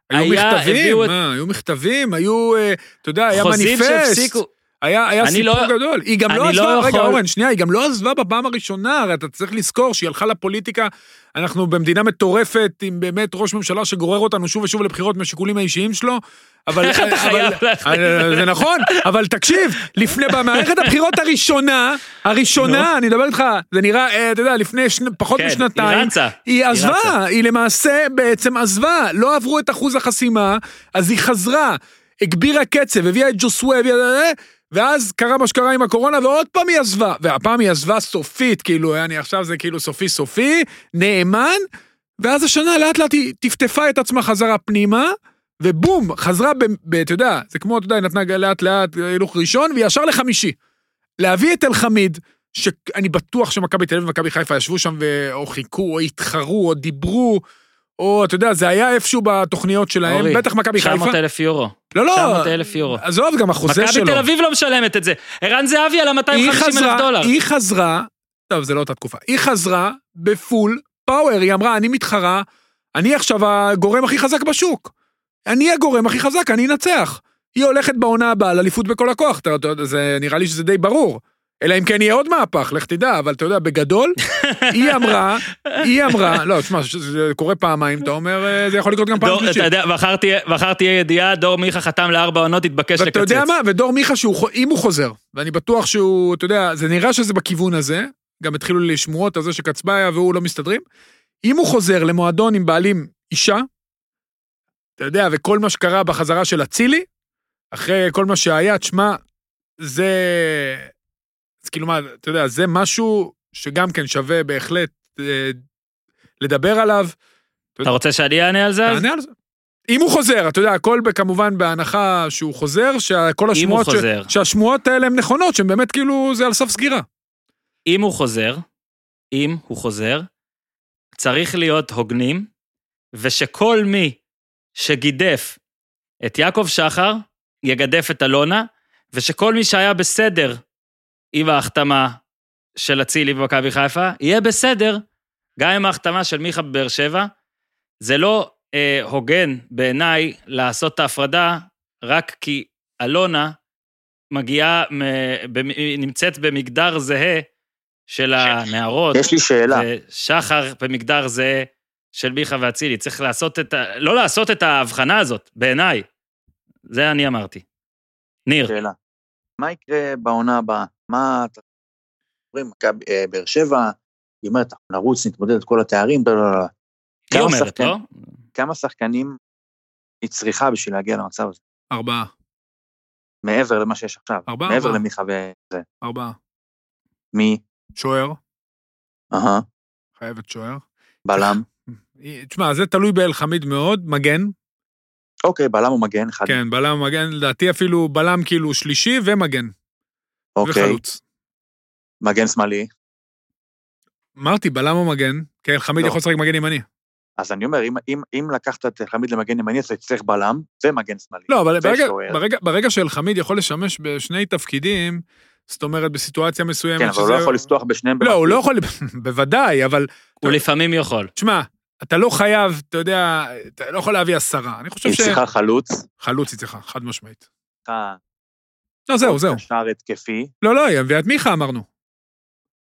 היו היה- מכתבים, הביאו את- מה, היו מכתבים, היו, אה, אתה יודע, היה חוזים מניפסט. שהפסיקו. היה, היה סיפור לא- גדול. היא גם לא לא עזבה, רגע, יכול- אורן, שנייה, היא גם לא עזבה בפעם הראשונה, הרי אתה צריך לזכור שהיא הלכה לפוליטיקה, אנחנו במדינה מטורפת, עם באמת ראש ממשלה שגורר אותנו שוב ושוב לבחירות מהשיקולים האישיים שלו, אבל... איך אתה חייב להחליט? אה, זה נכון, אבל תקשיב, לפני, במערכת הבחירות הראשונה, הראשונה, אני מדבר איתך, זה נראה, אה, אתה יודע, לפני פחות כן, משנתיים, היא עזבה. היא למעשה בעצם עזבה, לא עברו את אחוז החסימה, אז היא חזרה, הגבירה קצב, הביאה את ג'וסווה, הביאה... ואז קרה מה שקרה עם הקורונה, ועוד פעם היא עזבה. והפעם היא עזבה סופית, כאילו, אני עכשיו זה כאילו סופי סופי, נאמן, ואז השנה לאט לאט היא טפטפה את עצמה חזרה פנימה, ובום, חזרה, ב, אתה יודע, זה כמו, אתה יודע, היא נתנה לאט לאט הילוך ראשון, וישר לחמישי. להביא את אלחמיד, שאני בטוח שמכבי תל אביב ומכבי חיפה ישבו שם ו... או חיכו, או התחרו, או דיברו, או אתה יודע, זה היה איפשהו בתוכניות שלהם, אורי, בטח מכבי חיפה. 900 אלף יורו. לא, לא, 900 אלף יורו. עזוב, גם החוזה מכבי שלו. תל אביב לא משלמת את זה. ערן זהבי על היא ה-250 אלף דולר. היא חזרה, טוב, זה לא אותה תקופה, היא חזרה בפול פאוור, היא אמרה, אני מתחרה, אני עכשיו הגורם הכי חזק בשוק. אני הגורם הכי חזק, אני אנצח. היא הולכת בעונה הבאה לאליפות בכל הכוח, זה נראה לי שזה די ברור. אלא אם כן יהיה עוד מהפך, לך תדע, אבל אתה יודע, בגדול, היא אמרה, היא אמרה, לא, תשמע, זה קורה פעמיים, אתה אומר, אה, זה יכול לקרות גם פעם שלישית. אתה יודע, מחר תהיה- ידיעה, דור מיכה חתם לארבע עונות, התבקש ואתה לקצץ. יודע מה, ודור מיכה, אם הוא חוזר, ואני בטוח שהוא, אתה יודע, זה נראה שזה בכיוון הזה, גם התחילו לי שמועות על זה שקצבאיה והוא לא מסתדרים, אם הוא חוזר למועדון עם בעלים אישה, אתה יודע, וכל מה שקרה בחזרה של אצילי, אחרי כל מה שהיה, תשמע, זה... אז כאילו מה, אתה יודע, זה משהו שגם כן שווה בהחלט אה, לדבר עליו. אתה רוצה שאני אענה על זה? תענה על זה. אם הוא חוזר, אתה יודע, הכל כמובן בהנחה שהוא חוזר, שכל השמועות, חוזר. ש... שהשמועות האלה הן נכונות, שהן באמת כאילו, זה על סף סגירה. אם הוא חוזר, אם הוא חוזר, צריך להיות הוגנים, ושכל מי שגידף את יעקב שחר, יגדף את אלונה, ושכל מי שהיה בסדר עם ההחתמה של אצילי במכבי חיפה, יהיה בסדר גם עם ההחתמה של מיכה בבאר שבע. זה לא אה, הוגן בעיניי לעשות את ההפרדה רק כי אלונה מגיעה, מ, במ, נמצאת במגדר זהה של הנערות, יש לי שאלה. ושחר במגדר זהה של מיכה ואצילי. צריך לעשות את ה... לא לעשות את ההבחנה הזאת, בעיניי. זה אני אמרתי. ניר, שאלה. מה יקרה בעונה הבאה? מה אתה... אומרים, מכבי, אה, באר שבע, היא אומרת, אנחנו נרוץ, נתמודד את כל התארים, לא, לא, לא. היא אומרת, שחקן- לא? כמה שחקנים היא צריכה בשביל להגיע למצב הזה? ארבעה, מעבר למה שיש עכשיו. ארבעה, מעבר ארבעה. למיכה וזה. ארבעה. מי? שוער, אהה. חייבת שוער. בלם. תשמע, זה תלוי באלחמיד מאוד, מגן, אוקיי, בלם או מגן, אחד. כן, בלם, מגן, לדעתי אפילו בלם כאילו שלישי ומגן, אוקיי. וחלוץ. מגן שמאלי. אמרתי, בלם או מגן, כי אלחמיד לא. יכול לשחק מגן ימני. אז אני אומר, אם, אם, אם לקחת את חמיד למגן ימני, אז תצטרך בלם ומגן שמאלי. לא, אבל ברגע. ברגע, ברגע שאלחמיד יכול לשמש בשני תפקידים, זאת אומרת, בסיטואציה מסוימת כן, אבל הוא לא יכול לפתוח בשניהם. לא, הוא במקביל. לא יכול, בוודאי, אבל הוא לפעמים יכול. תשמע, אתה לא חייב, אתה יודע, אתה לא יכול להביא עשרה. אני חושב היא צריכה חלוץ, שחלוץ היא צריכה, חד משמעית. צריכה לא, זהו, זהו. קשר התקפי. לא, לא, היא מביאה את מיכה, אמרנו.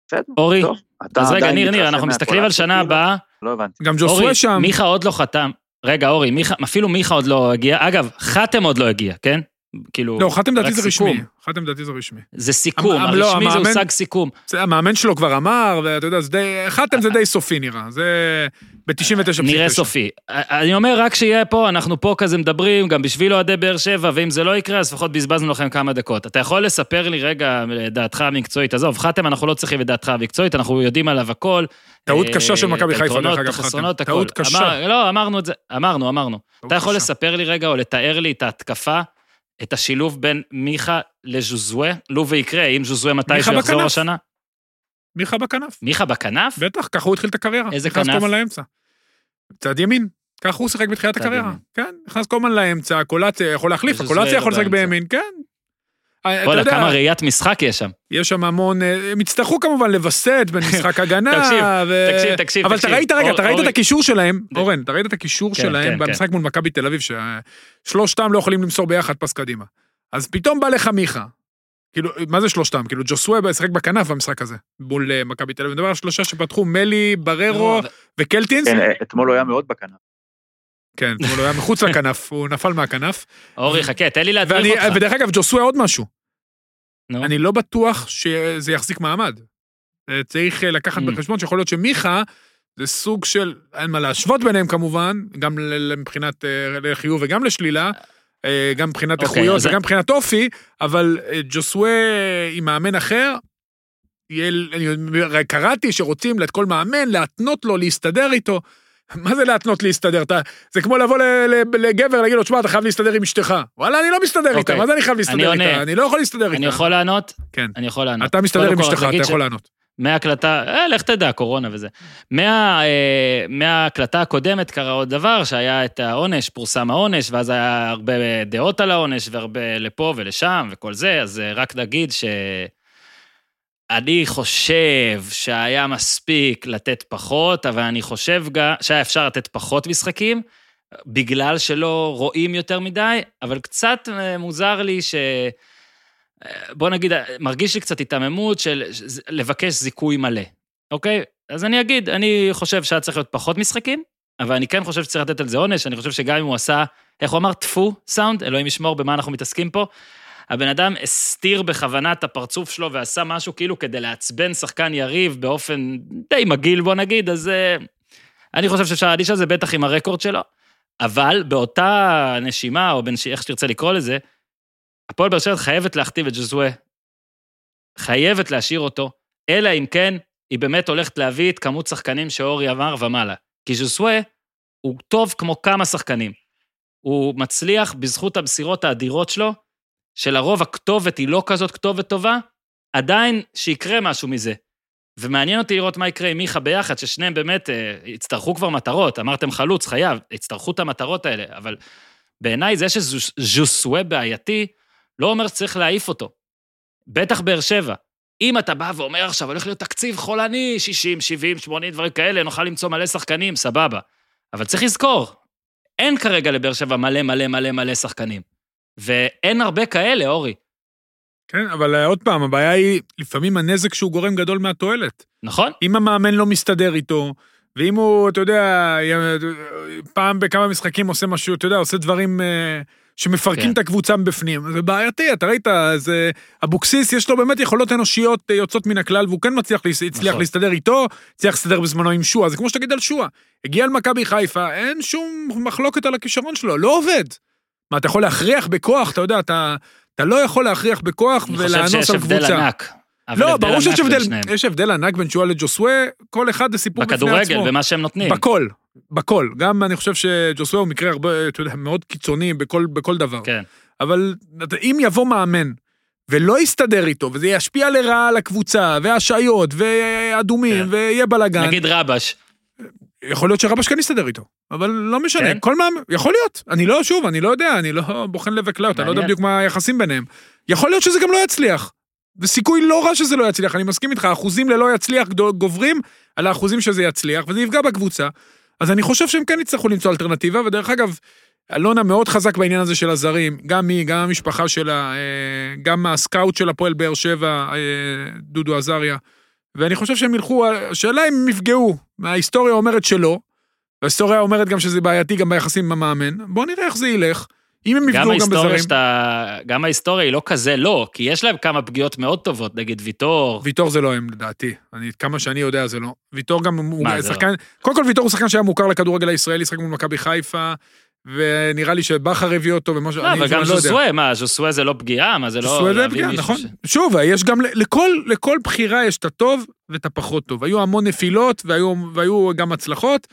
בסדר, אורי, טוב. אז רגע, ניר, ניר, אנחנו מסתכלים על שנה? הבאה. לא הבנתי. גם ג'וסווה שם. מיכה עוד לא חתם. רגע, אורי, מיכה, אפילו מיכה עוד לא הגיע. אגב, חתם עוד לא הגיע, כן? כאילו... לא, חתם לדעתי רק זה סיכום. רשמי. חתם לדעתי זה רשמי. זה סיכום, המ- לא, הרשמי זה המאמן- הושג סיכום. זה, המאמן שלו כבר אמר, ואתה יודע, זה די, חתם זה די סופי נראה. זה ב-99.9. נראה סופי. אני אומר, רק שיהיה פה, אנחנו פה כזה מדברים, גם בשביל אוהדי באר שבע, ואם זה לא יקרה, אז לפחות בזבזנו לכם כמה דקות. אתה יכול לספר לי רגע דעתך המקצועית? עזוב, חתם, אנחנו לא צריכים את דעתך המקצועית, אנחנו יודעים עליו הכל. טעות אה, קשה של מכבי חיפה, דרך אגב. הכל. טעות קשה. לא, אמרנו את זה, אמרנו, אמרנו. אתה יכול. לספר לי רגע, או לתאר לי את ההתקפה, את השילוב בין מיכה לז'וזווה? לו ויקרה, אם ז'וזווה מתי שהוא יחזור בכנף. השנה? מיכה בכנף. מיכה בכנף? בטח, ככה הוא התחיל את הקריירה. איזה נכנס כנף? כל הזמן לאמצע. צד ימין. ככה הוא שיחק בתחילת הקריירה. ימין. כן, נכנס הזמן לאמצע, קולציה יכול להחליף, הקולציה יכול לא לשחק. בימין, כן. אה, אתה וואלה, יודע, כמה ראיית משחק יש שם. יש שם המון, אה, הם יצטרכו כמובן לווסת בין משחק הגנה. תקשיב, ו- תקשיב, תקשיב, אבל אתה תקשיב. ראית, רגע, אתה אור- ראית את הקישור שלהם, אורן, אתה ראית את הקישור כן, שלהם כן, במשחק מול מכבי תל אביב, ששלושתם לא יכולים למסור ביחד פס קדימה. אז פתאום בא לך מיכה. כאילו, מה זה שלושתם? כאילו, ג'וסווה שיחק בכנף במשחק הזה, מול אה, מכבי תל אביב. מדבר על שלושה שפתחו, מלי, בררו וקלטינס. כן, אתמול הוא היה מאוד בכנף. כן, אתמול הוא היה מחוץ לכנף, הוא נפל מהכנף. אורי, חכה, תן לי להדריך אותך. ודרך אגב, ג'וסווה עוד משהו. נו. אני לא בטוח שזה יחזיק מעמד. אה, צריך אה, לקחת Mm. בחשבון שיכול להיות שמיכה זה סוג של, אין מה להשוות ביניהם כמובן, גם מבחינת אה, לחיוב וגם לשלילה, גם מבחינת אוקיי, איכויות אז- וגם מבחינת אופי, אבל ג'וסווה עם מאמן אחר, יהיה, אני קראתי שרוצים לכל מאמן להתנות לו, להסתדר איתו. מה זה להתנות להסתדר? אתה, זה כמו לבוא לגבר, להגיד לו, תשמע, אתה חייב להסתדר עם אשתך. וואלה, אני לא מסתדר איתה, אוקיי. מה זה אני חייב להסתדר. איתה? אני לא יכול להסתדר איתה. אני יכול לענות? כן. אני יכול לענות. אתה מסתדר עם אשתך, אתה יכול לענות. מההקלטה, אה, לך תדע, קורונה וזה. מה, אה, מההקלטה הקודמת קרה עוד דבר, שהיה את העונש, פורסם העונש, ואז היה הרבה דעות על העונש, והרבה לפה ולשם וכל זה, אז אה, רק נגיד ש... אני חושב שהיה מספיק לתת פחות, אבל אני חושב גם שהיה אפשר לתת פחות משחקים, בגלל שלא רואים יותר מדי, אבל קצת אה, מוזר לי ש... אה, בוא נגיד, מרגיש לי קצת היתממות של לבקש זיכוי מלא, אוקיי? אז אני אגיד, אני חושב שהיה צריך להיות פחות משחקים, אבל אני כן חושב שצריך לתת על זה עונש, אני חושב שגם אם הוא עשה, איך הוא אמר? טפו סאונד, אלוהים ישמור במה אנחנו מתעסקים פה. הבן אדם הסתיר בכוונה את הפרצוף שלו ועשה משהו כאילו כדי לעצבן שחקן יריב באופן די מגעיל, בוא נגיד, אז אה, אני חושב שאפשר להעניש על זה, בטח עם הרקורד שלו. אבל באותה נשימה, או בין, איך שתרצה לקרוא לזה, הפועל באר שבע חייבת להכתיב את ג'זואה. חייבת להשאיר אותו, אלא אם כן היא באמת הולכת להביא את כמות שחקנים שאורי אמר ומעלה. כי ז'זואה הוא טוב כמו כמה שחקנים. הוא מצליח בזכות המסירות האדירות שלו, שלרוב הכתובת היא לא כזאת כתובת טובה, עדיין שיקרה משהו מזה. ומעניין אותי לראות מה יקרה עם מיכה ביחד, ששניהם באמת אה, יצטרכו כבר מטרות. אמרתם חלוץ, חייב, יצטרכו את המטרות האלה, אבל בעיניי זה שז'וסווה בעייתי, לא אומר שצריך להעיף אותו. בטח באר שבע. אם אתה בא ואומר עכשיו, הולך להיות תקציב חולני, 60, 70, 80, דברים כאלה, נוכל למצוא מלא שחקנים, סבבה. אבל צריך לזכור, אין כרגע לבאר שבע מלא מלא מלא מלא שחקנים. ואין הרבה כאלה, אורי. כן, אבל אה, עוד פעם, הבעיה היא, לפעמים הנזק שהוא גורם גדול מהתועלת. נכון? אם המאמן לא מסתדר איתו, ואם הוא, אתה יודע, פעם בכמה משחקים עושה משהו, אתה יודע, עושה דברים אה, שמפרקים כן. את הקבוצה מבפנים, זה בעייתי, אתה ראית, זה... אבוקסיס, יש לו באמת יכולות אנושיות אה, יוצאות מן הכלל, והוא כן מצליח, הצליח נכון. להסתדר איתו, הצליח להסתדר בזמנו עם שועה, זה כמו שתגיד על שועה. הגיע למכבי חיפה, אין שום מחלוקת על הכישרון שלו, לא עובד. מה, אתה יכול להכריח בכוח, אתה יודע, אתה, אתה לא יכול להכריח בכוח אני חושב ולאנוס שיש על הבדל קבוצה. ענק. לא, ברור שיש הבדל. יש הבדל ענק בין שועה לג'וסווה, כל אחד זה סיפור בפני עצמו. בכדורגל, במה שהם נותנים. בכל, בכל. גם אני חושב שג'וסווה הוא מקרה הרבה, אתה יודע, מאוד קיצוני בכל, בכל דבר. כן. אבל אם יבוא מאמן ולא יסתדר איתו, וזה ישפיע לרעה על הקבוצה, והשעיות, ואדומים, כן. ויהיה בלאגן, נגיד רבש. יכול להיות שרבש כן יסתדר איתו. אבל לא משנה, כן? כל מאמן, יכול להיות. אני לא, שוב, אני לא יודע, אני לא בוחן לב וכליות, אני לא יודע. בדיוק מה היחסים ביניהם. יכול להיות שזה גם לא יצליח. וסיכוי לא רע שזה לא יצליח, אני מסכים איתך, האחוזים ללא יצליח גוברים על האחוזים שזה יצליח, וזה יפגע בקבוצה. אז אני חושב שהם כן יצטרכו למצוא אלטרנטיבה, ודרך אגב, אלונה מאוד חזק בעניין הזה של הזרים, גם היא, גם המשפחה שלה, אה, גם הסקאוט של הפועל באר שבע, אה, דודו עזריה. ואני חושב שהם ילכו, השאלה אם הם יפגעו, ההיסטוריה אומרת שלא, וההיסטוריה אומרת גם שזה בעייתי גם ביחסים עם המאמן, בואו נראה איך זה ילך. אם הם גם יפגעו גם ההיסטוריה בזרים, שאתה... גם ההיסטוריה היא לא כזה לא, כי יש להם כמה פגיעות מאוד טובות, נגיד ויטור. ויטור זה לא הם לדעתי, אני, כמה שאני יודע זה לא. ויטור גם הוא לא? שחקן, קודם כל ויטור הוא שחקן שהיה מוכר לכדורגל הישראלי, שחק מול מכבי חיפה, ונראה לי שבכר הביא אותו ומשהו, לא, אני אבל גם לא יודע. ז'וסווה, מה, ז'וסווה זה לא פגיעה? מה, זה לא... ז'וסווה זה פגיעה, נכון. ש- שוב, יש גם, לכל, לכל בחירה יש את הטוב ואת הפחות טוב. היו המון נפילות והיו, והיו גם הצלחות,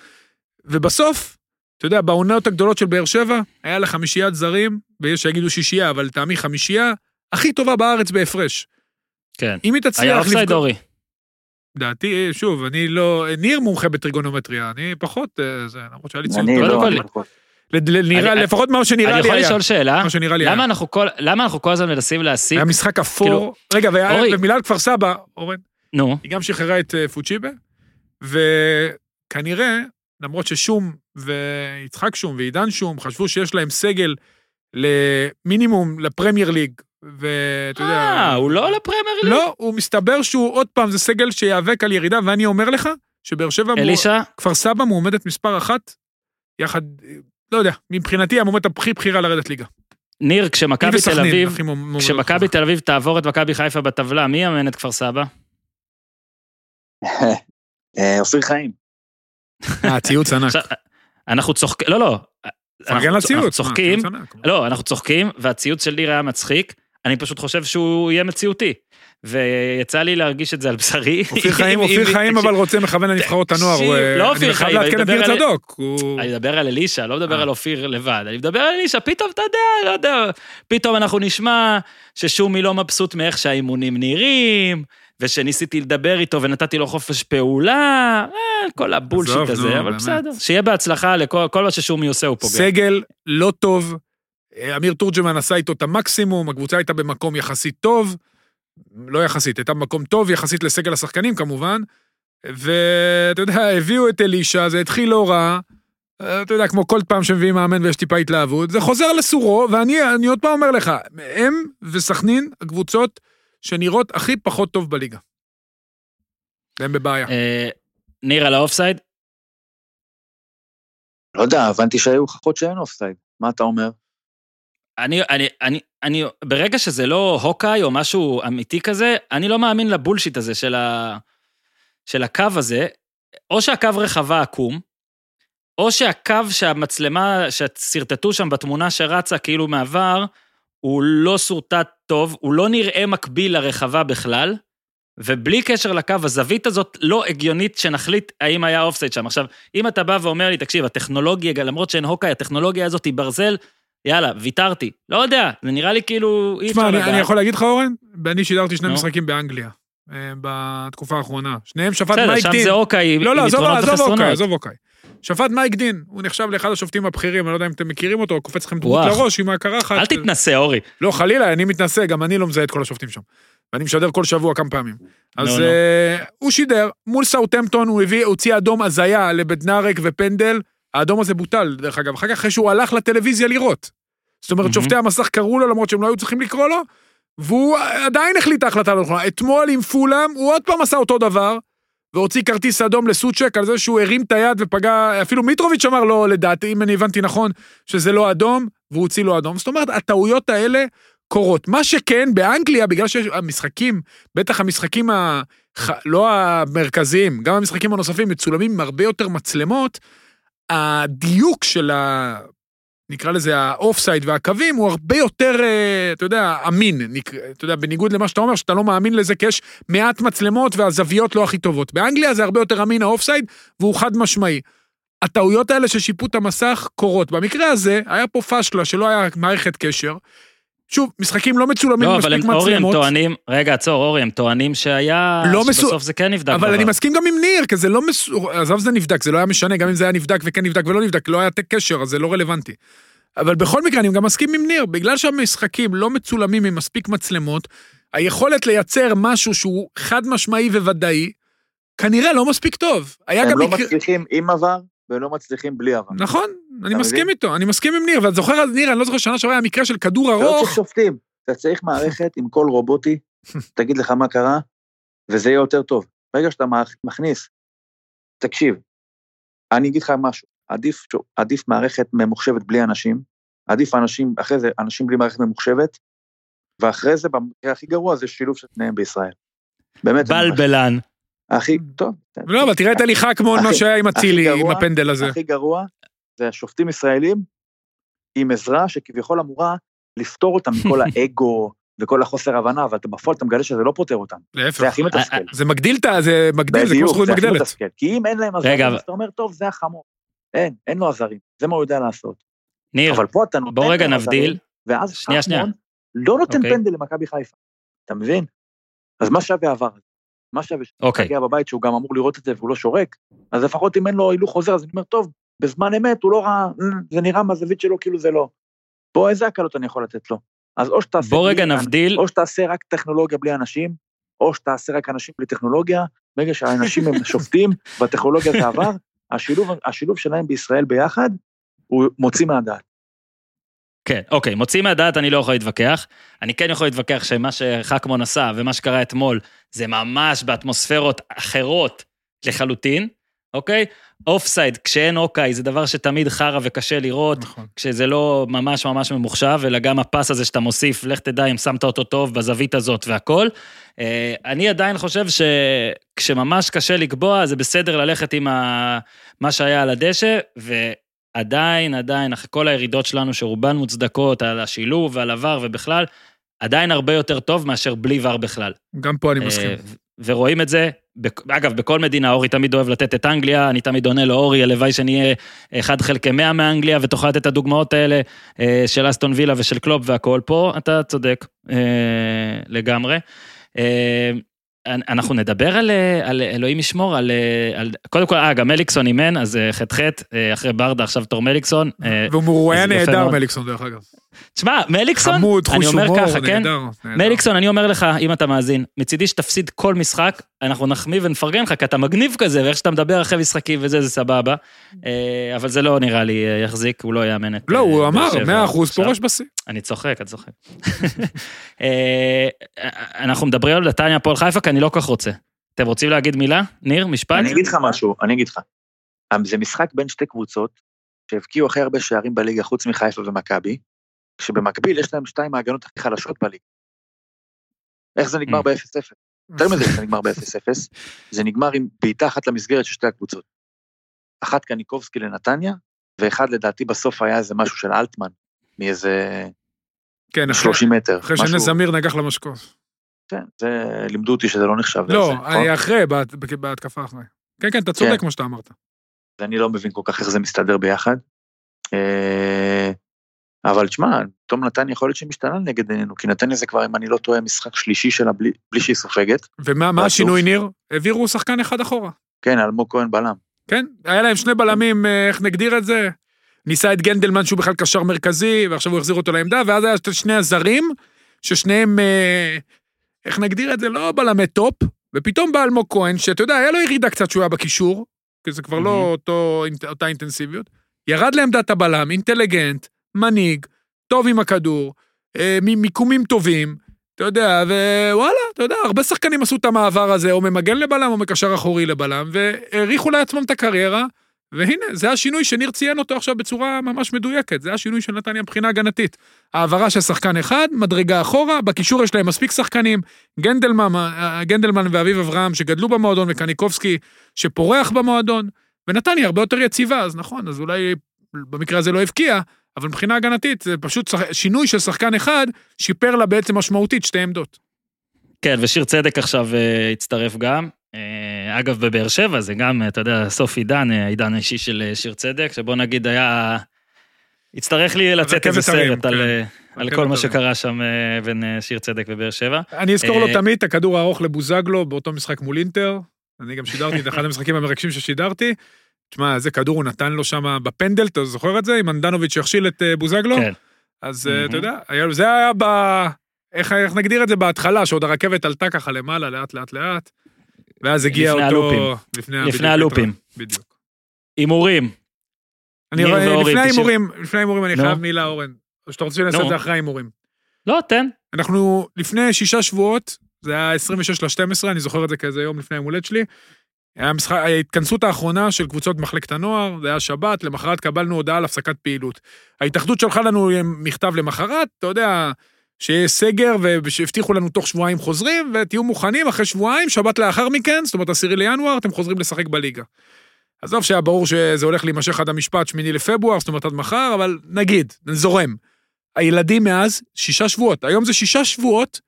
ובסוף, אתה יודע, בעונות הגדולות של באר שבע, היה לה חמישיית זרים, ויש שיגידו שישייה, אבל לטעמי חמישייה, הכי טובה בארץ בהפרש. כן. אם היא תצליח היה אופסייד אורי. דעתי, שוב, אני לא... ניר מומחה בטריגונומטריה, אני פחות... אה, זה, למרות שהיה לי ציון אני לא, אני נראה- אני- לפחות מה שנראה אני לי יכול היה. לשאול שאלה? מה שנראה לי היה. למה אנחנו כל- למה אנחנו כל הזמן מנסים להסיק... היה משחק אפור. כאילו- רגע, על כפר סבא, אורן, נו, היא גם שחררה את אה, פוצ'יבה, וכנראה, למרות ששום ויצחק שום ועידן שום חשבו שיש להם סגל למינימום לפרמייר ליג, ואתה יודע... אה, הוא לא לפרמייר ליג? לא, הוא מסתבר שהוא עוד פעם, זה סגל שייאבק על ירידה, ואני אומר לך, שבאר שבע, אלישע? כפר סבא מועמדת מספר אחת, יחד, לא יודע, מבחינתי המועמדת הכי בכירה לרדת ליגה. ניר, כשמכבי תל אביב, כשמכבי. תל אביב תעבור את מכבי חיפה בטבלה, מי יאמן את כפר סבא? אה, אופיר חיים. אה, ציוץ ענק. אנחנו צוחקים, לא, לא. פרגן אנחנו- לציוץ. אנחנו צוחקים. לא, אנחנו צוחקים, והציוץ של ניר היה מצחיק, אני פשוט חושב שהוא יהיה מציאותי. ויצא לי להרגיש את זה על בשרי. אופיר חיים, אופיר חיים אבל רוצה מכוון לנבחרות הנוער. אה, לא אופיר אני חייב חיים, אני לעדכן את ניר צדוק. אני מדבר על אלישע, לא מדבר אה. על אופיר לבד, אני מדבר על אלישע, פתאום אתה יודע, לא יודע, פתאום אנחנו נשמע ששומי לא מבסוט מאיך שהאימונים נראים, ושניסיתי לדבר איתו ונתתי לו חופש פעולה, אה, כל הבולשיט הזה, אבל. בסדר. שיהיה בהצלחה לכל כל מה ששומי עושה, הוא פוגע. סגל לא טוב. אמיר תורג'מן עשה איתו את המקסימום, הקבוצה הייתה במקום יחסית טוב, לא יחסית, הייתה במקום טוב יחסית לסגל השחקנים כמובן, ואתה יודע, הביאו את אלישע, זה התחיל לא רע, אתה יודע, כמו כל פעם שמביאים מאמן ויש טיפה התלהבות, זה חוזר לסורו, ואני אני עוד פעם אומר לך, הם וסכנין, הקבוצות שנראות הכי פחות טוב בליגה. והם בבעיה. אה, ניר על האופסייד? לא יודע, הבנתי שהיו הוכחות שאין אופסייד. מה אתה אומר? אני, אני, אני, אני, ברגע שזה לא הוקאי או משהו אמיתי כזה, אני לא מאמין לבולשיט הזה של, ה, של הקו הזה, או שהקו רחבה עקום, או שהקו שהמצלמה, ששרטטו שם בתמונה שרצה כאילו מעבר, הוא לא שורטט טוב, הוא לא נראה מקביל לרחבה בכלל, ובלי קשר לקו, הזווית הזאת לא הגיונית שנחליט האם היה אופסייד שם. עכשיו, אם אתה בא ואומר לי, תקשיב, הטכנולוגיה, למרות שאין הוקאי, הטכנולוגיה הזאת היא ברזל, יאללה, ויתרתי. לא יודע, זה נראה לי כאילו, אי תשמע, אפשר אני. אני יכול להגיד לך, אורן? אני שידרתי שני נו. משחקים באנגליה, אה, בתקופה האחרונה. שניהם שפט בסדר, מייק שם דין. זה אוקיי, לא, לא, עזוב, אוקיי. עזוב אוקיי. שפט מייק דין, הוא נחשב לאחד השופטים הבכירים, אני לא יודע אם אתם מכירים אותו, הוא קופץ לכם דמות. לראש עם הקרחת. אל תתנסה, אורי. לא, חלילה, אני מתנשא, גם אני לא מזהה את כל השופטים שם. ואני משדר כל שבוע כמה פעמים. אז. אה, הוא שידר, מול סאוטהמפטון הוא הביא, הוציא אדום הזיה לבדנארק ופנדל, האדום הזה בוטל, דרך אגב, אחר כך אחרי שהוא הלך לטלוויזיה לראות. זאת אומרת, מהמם. שופטי המסך קראו לו למרות שהם לא היו צריכים לקרוא לו, והוא עדיין החליט ההחלטה לא נכונה. אתמול עם פולאם, הוא עוד פעם עשה אותו דבר, והוציא כרטיס אדום לסוצ'ק על זה שהוא הרים את היד ופגע, אפילו מיטרוביץ' אמר לו, לדעתי, אם אני הבנתי נכון, שזה לא אדום, והוא הוציא לו אדום. זאת אומרת, הטעויות האלה קורות. מה שכן, באנגליה, בגלל שהמשחקים, בטח המשחקים ה... לא המרכזיים, גם המשחקים הנוספים מצולמים עם הרבה יותר מצלמות, הדיוק של ה... נקרא לזה ה offside והקווים, הוא הרבה יותר, אה, אתה יודע, אמין. אתה יודע, בניגוד למה שאתה אומר, שאתה לא מאמין לזה, כי יש מעט מצלמות והזוויות לא הכי טובות. באנגליה זה הרבה יותר אמין ה offside, והוא חד משמעי. הטעויות האלה של שיפוט המסך קורות. במקרה הזה, היה פה פשלה שלא היה מערכת קשר. שוב, משחקים לא מצולמים לא, עם אבל מספיק הם, אורי, הם מצלמות. טוענים, רגע, עצור, אורי, הם טוענים שהיה, לא מסו- שבסוף זה כן נבדק. אבל אני בVAR. מסכים גם עם ניר, כי זה לא מסור... עזוב זה נבדק, זה לא היה משנה, גם אם זה היה נבדק וכן נבדק ולא נבדק, לא היה קשר, אז זה לא רלוונטי. אבל בכל מקרה, אני גם מסכים עם ניר, בגלל שהמשחקים לא מצולמים עם מספיק מצלמות, היכולת לייצר משהו שהוא חד משמעי וודאי, כנראה לא מספיק טוב. הם גם לא מקרה... מצליחים עם עבר, ולא מצליחים בלי עבר. נכון, אני מסכים? איתו, אני מסכים עם ניר, ואתה זוכר, ניר, אני לא זוכר שנה שעברה היה מקרה של כדור אתה לא ארוך, צריך שופטים, אתה צריך מערכת עם קול רובוטי, תגיד לך מה קרה, וזה יהיה יותר טוב. ברגע שאתה מכ- מכניס, תקשיב, אני אגיד לך משהו, עדיף, עדיף מערכת ממוחשבת בלי אנשים, עדיף אנשים, אחרי זה אנשים בלי מערכת ממוחשבת, ואחרי זה, במקרה הכי גרוע, זה שילוב של שניהם בישראל. באמת, בלבלן. הכי, טוב, לא, אבל תראה את אלי חכמון, מה שהיה עם אצילי, עם הפנדל הזה. הכי גרוע זה השופטים ישראלים עם עזרה שכביכול אמורה לפתור אותם מכל האגו וכל החוסר הבנה, אבל בפועל אתה מגלה שזה לא פותר אותם. להפך. זה הכי מתסכל. זה מגדיל את ה... זה מגדיל, זה כמו בדיוק, זכות זה הכי מגדלת. מתסכל. כי אם אין להם עזרים, אז אתה אומר, טוב, זה החמור. אין, אין לו עזרים, זה מה הוא יודע לעשות. ניר, אבל פה אתה נותן בוא רגע נבדיל. ואז שנייה, לא נותן אוקיי. פנדל למכבי חיפה. אתה מבין? אז מה שווה עבר? מה שווה אוקיי. שמגיע בבית שהוא גם אמור לראות את זה והוא לא שורק? אז לפחות אם אין לו הילוך חוזר, אז אני אומר, טוב, בזמן אמת הוא לא ראה, זה נראה מהזווית שלו כאילו זה לא. בוא, איזה הקלות אני יכול לתת לו? אז או שתעשה... בוא רגע נבדיל, או שתעשה רק טכנולוגיה בלי אנשים, או שתעשה רק אנשים בלי טכנולוגיה, ברגע שהאנשים הם שופטים והטכנולוגיה זה עבר, השילוב, השילוב שלהם בישראל ביחד, הוא מוציא מהדעת. כן, אוקיי, מוציא מהדעת אני לא יכול להתווכח. אני כן יכול להתווכח שמה שחכמון עשה ומה שקרה אתמול, זה ממש באטמוספירות אחרות לחלוטין, אוקיי? offside, כשאין אוקיי, זה דבר שתמיד חרא וקשה לראות, נכון. כשזה לא ממש ממש ממוחשב, אלא גם הפס הזה שאתה מוסיף, לך תדע אם שמת אותו טוב בזווית הזאת והכל. אה, אני עדיין חושב שכשממש קשה לקבוע, זה בסדר ללכת עם ה... מה שהיה על הדשא, ועדיין, עדיין, אחרי כל הירידות שלנו, שרובן מוצדקות, על השילוב ועל עבר ובכלל, עדיין הרבה יותר טוב מאשר בלי ור בכלל. גם פה אני מסכים. ורואים את זה, אגב, בכל מדינה, אורי תמיד אוהב לתת את אנגליה, אני תמיד עונה לו, אורי, הלוואי שנהיה אחד חלקי מאה מאנגליה, ותוכל לתת את הדוגמאות האלה אה, של אסטון וילה ושל קלופ והכל פה, אתה צודק אה, לגמרי. אה, אנחנו נדבר על, על אלוהים ישמור, על, על... קודם כל, אה, גם מליקסון אימן, אז ח"ח, אחרי ברדה, עכשיו תור מליקסון. והוא יפה נהדר. מליקסון, דרך אגב. תשמע, מליקסון, חמוד, אני אומר הומור, ככה, כן? נהדר. נהדר. מליקסון, אני אומר לך, אם אתה מאזין, מצידי שתפסיד כל משחק, אנחנו נחמיא ונפרגן לך, כי אתה מגניב כזה, ואיך שאתה מדבר אחרי משחקים וזה, זה סבבה. אה, אבל זה לא נראה לי אה, יחזיק, הוא לא יאמן את... לא, אה, הוא באר אמר, שבע 100% עכשיו. פורש בשיא. אני צוחק, אני צוחק. אה, אנחנו מדברים על נתניה הפועל חיפה, כי אני לא כל כך רוצה. אתם רוצים להגיד מילה? ניר, משפט? אני אגיד לך משהו, אני אגיד לך. זה משחק בין שתי קבוצות שהבקיעו הכי הרבה שערים בליגה חוץ מחיפה ומכבי, כשבמקביל יש להם שתיים ההגנות הכי חלשות בליגה. איך זה נגמר Mm. ב-0-0? יותר מזה, זה נגמר ב-0-0, זה נגמר עם בעיטה אחת למסגרת של שתי הקבוצות. אחת קניקובסקי לנתניה, ואחד לדעתי בסוף היה איזה משהו של אלטמן, מאיזה כן, אחרי- 30 מטר. אחרי משהו- שנס זמיר נגח למשקוף. כן, זה לימדו אותי שזה לא נחשב. לא, לזה? היה אחרי, בהת- בהתקפה אחרי. כן, כן, אתה צודק כן. כמו שאתה אמרת. ואני לא מבין כל כך איך זה מסתדר ביחד. אבל תשמע, תום נתניה יכול להיות שמשתנה נגד עינינו, כי נתניה זה כבר, אם אני לא טועה, משחק שלישי שלה בלי, בלי שהיא סופגת. ומה. השינוי, ניר? העבירו שחקן אחד אחורה. כן, אלמוג כהן בלם. כן, היה להם שני בלמים, אה, איך נגדיר את זה? ניסה את גנדלמן שהוא בכלל קשר מרכזי, ועכשיו הוא החזיר אותו לעמדה, ואז היה שני הזרים, ששניהם, אה, איך נגדיר את זה? לא בלמי top, ופתאום בא אלמוג כהן, שאתה יודע, היה לו ירידה קצת שהוא היה בקישור, כי זה כבר לא מהמם. אותו, אותה אינטנסיביות, ירד לעמדת הבלם, אינטליגנט, מנהיג, טוב עם הכדור, אה, ממיקומים טובים, אתה יודע, ווואלה, אתה יודע, הרבה שחקנים עשו את המעבר הזה, או ממגן לבלם או מקשר אחורי לבלם, והאריכו לעצמם את הקריירה, והנה, זה השינוי שניר ציין אותו עכשיו בצורה ממש מדויקת, זה השינוי של נתניה מבחינה הגנתית. העברה של שחקן אחד, מדרגה אחורה, בקישור יש להם מספיק שחקנים, גנדלמן, אה, גנדלמן ואביב אברהם שגדלו במועדון, וקניקובסקי שפורח במועדון, ונתניה הרבה יותר יציבה, אז נכון, אז אולי במקרה הזה לא הבקיע, אבל מבחינה הגנתית זה פשוט. שינוי של שחקן אחד, שיפר לה בעצם משמעותית שתי עמדות. כן, ושיר צדק עכשיו אה, הצטרף גם. אה, אגב, בבאר שבע זה גם, אה, אתה יודע, סוף עידן, העידן האישי של שיר צדק, שבוא נגיד היה... יצטרך לי לצאת איזה סרט על, כן. על רכבת כל מה. שקרה שם בין שיר צדק ובאר שבע. אני אזכור לו תמיד את הכדור הארוך לבוזגלו באותו משחק מול אינטר. אני גם שידרתי את אחד המשחקים המרגשים ששידרתי. תשמע, איזה כדור הוא נתן לו שם בפנדל, אתה זוכר את זה? עם אנדנוביץ' שהכשיל את אה, בוזגלו? כן. אז מהמם. אתה יודע, זה היה ב... איך איך נגדיר את זה בהתחלה, שעוד הרכבת עלתה ככה למעלה, לאט לאט לאט, ואז הגיע לפני אותו... הלופים. לפני לפני בדיוק, הלופים. בדיוק. הימורים. אני רואה, לפני ההימורים, לפני ההימורים אני. חייב מילה, אורן. או שאתה רוצה שנעשה את. זה אחרי ההימורים. לא, תן. אנחנו לפני שישה שבועות, זה היה 26 ל-12, אני זוכר את זה כאיזה יום לפני היום הולדת שלי. המשחק, ההתכנסות האחרונה של קבוצות מחלקת הנוער, זה היה שבת, למחרת קבלנו הודעה על הפסקת פעילות. ההתאחדות שלחה לנו מכתב למחרת, אתה יודע, שיש סגר ושהבטיחו לנו תוך שבועיים חוזרים, ותהיו מוכנים אחרי שבועיים, שבת לאחר מכן, זאת אומרת עשירי לינואר, אתם חוזרים לשחק בליגה. עזוב שהיה ברור שזה הולך להימשך עד המשפט שמיני לפברואר, זאת אומרת עד מחר, אבל נגיד, זורם. הילדים מאז, שישה שבועות, היום זה שישה שבועות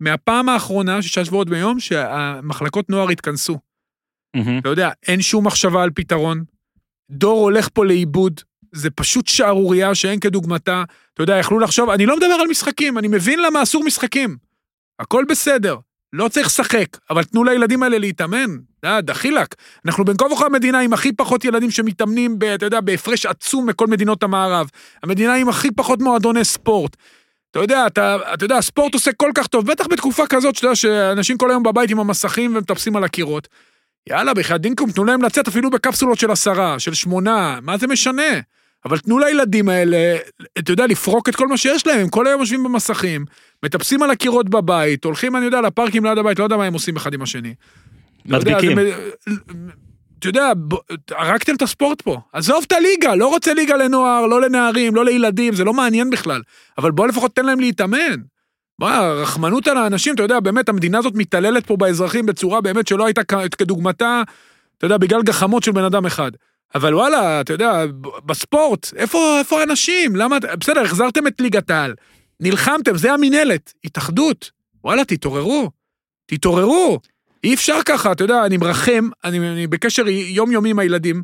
מהפעם האחרונה, שישה שבועות ביום, שהמחלקות נוער התכנסו. מהמם. אתה יודע, אין שום מחשבה על פתרון. דור הולך פה לאיבוד, זה פשוט שערורייה שאין כדוגמתה. אתה יודע, יכלו לחשוב, אני לא מדבר על משחקים, אני מבין למה אסור משחקים. הכל בסדר, לא צריך לשחק, אבל תנו לילדים האלה להתאמן. אה, דחילק. אנחנו בין כה וכה המדינה עם הכי פחות ילדים שמתאמנים, ב, אתה יודע, בהפרש עצום מכל מדינות המערב. המדינה עם הכי פחות מועדוני ספורט. אתה יודע, אתה, אתה יודע, הספורט עושה כל כך טוב, בטח בתקופה כזאת, שאתה יודע, שאנשים כל היום בבית עם המסכים ומטפסים על הקירות. יאללה, בחייאת דינקום, תנו להם לצאת אפילו בקפסולות של עשרה, של שמונה, מה זה משנה? אבל תנו לילדים האלה, אתה יודע, לפרוק את כל מה שיש להם, הם כל היום יושבים במסכים, מטפסים על הקירות בבית, הולכים, אני יודע, לפארקים ליד הבית, לא יודע מה הם עושים אחד עם השני. יודע, מדביקים. אתה יודע, הרגתם את הספורט פה. עזוב את הליגה, לא רוצה ליגה לנוער, לא לנערים, לא לילדים, זה לא מעניין בכלל. אבל בוא לפחות תן להם להתאמן. מה, רחמנות על האנשים, אתה יודע, באמת, המדינה הזאת מתעללת פה באזרחים בצורה באמת שלא הייתה כדוגמתה, אתה יודע, בגלל גחמות של בן אדם אחד. אבל וואלה, אתה יודע, בספורט, איפה, איפה האנשים? למה, בסדר, החזרתם את ליגת העל. נלחמתם, זה המינהלת, התאחדות. וואלה, תתעוררו, תתעוררו. אי אפשר ככה, אתה יודע, אני מרחם, אני, אני בקשר יומיומי עם הילדים,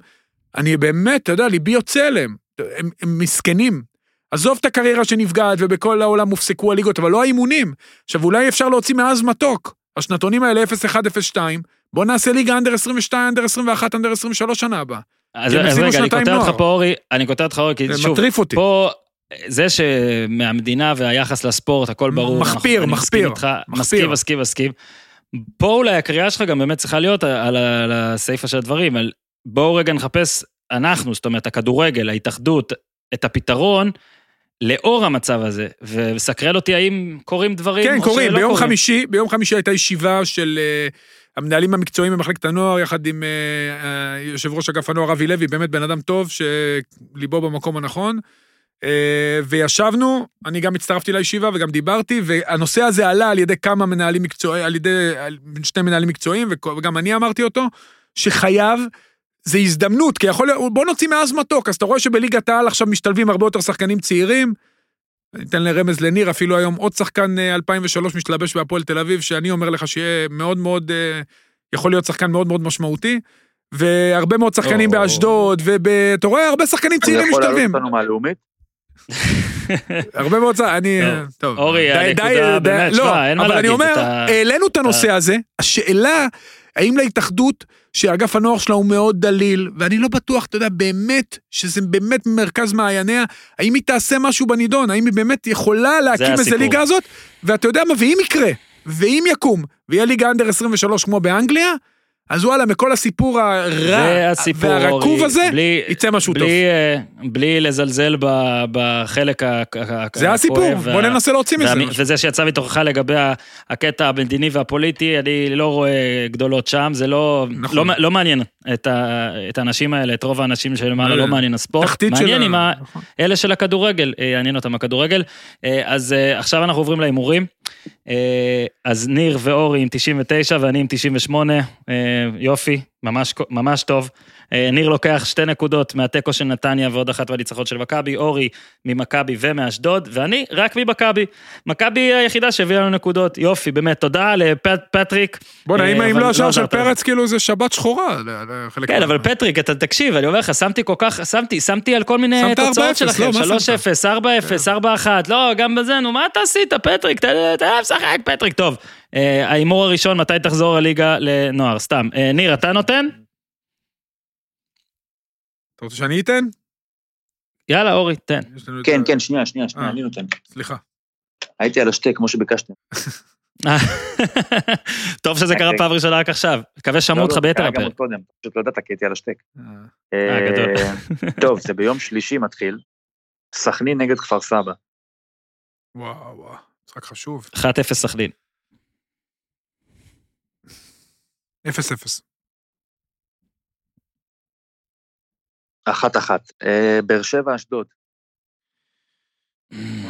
אני באמת, אתה יודע, ליבי יוצא אליהם. הם, הם מסכנים. עזוב את הקריירה שנפגעת ובכל העולם הופסקו הליגות, אבל לא האימונים. עכשיו, אולי אפשר להוציא מעז מתוק. השנתונים האלה 0-1-0-2, בוא נעשה ליגה אנדר 22, אנדר 21, אנדר 23 שנה הבאה. אז אז רגע, אני קוטע אותך. פה, אורי, אני קוטע אותך, אורי, כי זה שוב, מטריף אותי. פה, זה שמהמדינה והיחס לספורט, הכל ברור. מחפיר, אנחנו- מחפיר, מסכים איתך, מחפיר. מסכים, מסכים, מסכים. פה אולי הקריאה שלך גם באמת צריכה להיות על, על הסיפה של הדברים, על בואו רגע נחפש, אנחנו, זאת אומרת, הכדורגל, ההתאחדות, את הפתרון. לאור המצב הזה, וסקרן אותי האם קורים דברים כן, או קוראים. שלא ביום קורים. חמישי, ביום חמישי הייתה ישיבה של אה, המנהלים המקצועיים במחלקת הנוער, יחד עם אה, אה, יושב ראש אגף הנוער אבי לוי, באמת בן אדם טוב, שליבו במקום הנכון. אה, וישבנו, אני גם הצטרפתי לישיבה וגם דיברתי, והנושא הזה עלה על ידי כמה מנהלים מקצועיים, על ידי על- שני מנהלים מקצועיים, וגם אני אמרתי אותו, שחייב, זה הזדמנות, כי יכול להיות, בוא נוציא מעז מתוק, אז אתה רואה שבליגת העל עכשיו משתלבים הרבה יותר שחקנים צעירים, אני אתן לרמז לניר, אפילו היום עוד שחקן אה, 2003 משתלבש בהפועל תל אביב, שאני אומר לך שיהיה מאוד מאוד, אה, יכול להיות שחקן מאוד מאוד משמעותי, והרבה מאוד שחקנים או. באשדוד, ואתה רואה הרבה שחקנים אני צעירים יכול להעלות משתלבים. אותנו מהלאומית? הרבה מאוד שחקנים, אני, טוב. אה, טוב. אורי, די- הנקודה באמת, לא, שמע, אין מה אבל אני להגיד, אומר, העלינו את הנושא הזה, השאלה, האם להתאחדות, שאגף הנוער שלה הוא מאוד דליל, ואני לא בטוח, אתה יודע, באמת, שזה באמת מרכז מעייניה, האם היא תעשה משהו בנידון, האם היא באמת יכולה להקים איזה. ליגה הזאת, ואתה יודע מה, ואם יקרה, ואם יקום, ויהיה ליגה אנדר 23 כמו באנגליה, אז וואלה, מכל הסיפור הרע הסיפור, והרקוב הזה, בלי- יצא משהו טוב. בלי, אה, בלי לזלזל ב- בחלק ה- ה- זה הסיפור, הכואב בוא וה- ננסה להוציא מזה. וזה שיצא מתוכך לגבי הקטע המדיני והפוליטי, אני לא רואה גדולות שם, זה לא, נכון. לא, לא מעניין את, ה, את האנשים האלה, את רוב האנשים שלמעלה לא, לא מעניין הספורט. מעניין ה- נכון. אלה של הכדורגל, אה, יעניין אותם הכדורגל. אה, אז אה, עכשיו אנחנו עוברים להימורים. אה, אז ניר ואורי עם 99 ואני עם 98, אה, יופי, ממש, ממש טוב. אה, ניר לוקח שתי נקודות מהתיקו של נתניה ועוד אחת מהניצחון של מכבי, אורי ממכבי ומאשדוד, ואני רק ממכבי. מכבי היא היחידה שהביאה לנו נקודות, יופי, באמת, תודה לפטריק. בוא'נה, אה, אם אם אבל לא השער של עזרת. פרץ, כאילו זה שבת שחורה. כן, אבל פטריק, אתה תקשיב, אני אומר לך, שמתי כל כך, שמתי, שמתי על כל מיני תוצאות 4-0, שלכם, לא, מה 3-0, 4-0, 4-1, לא, גם בזה, נו, מה אתה עשית, פטריק, תן להם לשחק, פטריק, טוב. אה, ההימור הראשון, מתי תחזור הליגה לנוער, סתם. אה, ניר, אתה נותן? אתה רוצה שאני אתן? יאללה, אורי, תן. כן, כן, שנייה, שנייה, שנייה, אה. אני נותן. סליחה. הייתי על השתי, כמו שביקשתם. טוב שזה קרה פעם ראשונה רק עכשיו, מקווה שמעו לא, אותך לא, ביתר קרה גם הפרק. עוד קודם, פשוט לא ידעת כי הייתי על. אה, טוב, זה ביום שלישי מתחיל. סכנין נגד כפר סבא. וואו, וואו, משחק חשוב. 1-0 סכנין. 0-0. אחת אחת. אה, באר שבע אשדוד.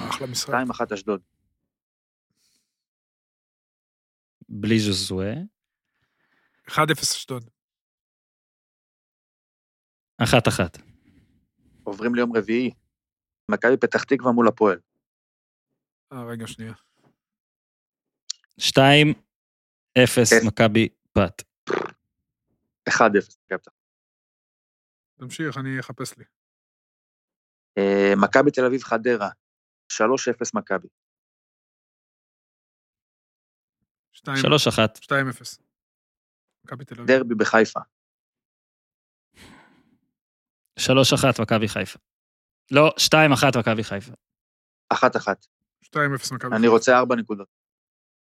אחלה משחק. שתיים אחת אשדוד. בלי ז'וזואה. 1-0 אשדוד. 1-1. עוברים ליום רביעי. מכבי פתח תקווה מול הפועל. אה, רגע, שנייה. 2-0 כן. מכבי פת. 1-0. מכבי פתח תמשיך, אני אחפש לי. אה, מכבי תל אביב חדרה. 3-0 מכבי. 2 3-1. 2-0. מכבי תל אביב. דרבי בחיפה. 3-1 מכבי חיפה. לא, 2-1 מכבי חיפה. אחת אחת. 2-0 מכבי. אני רוצה ארבע נקודות.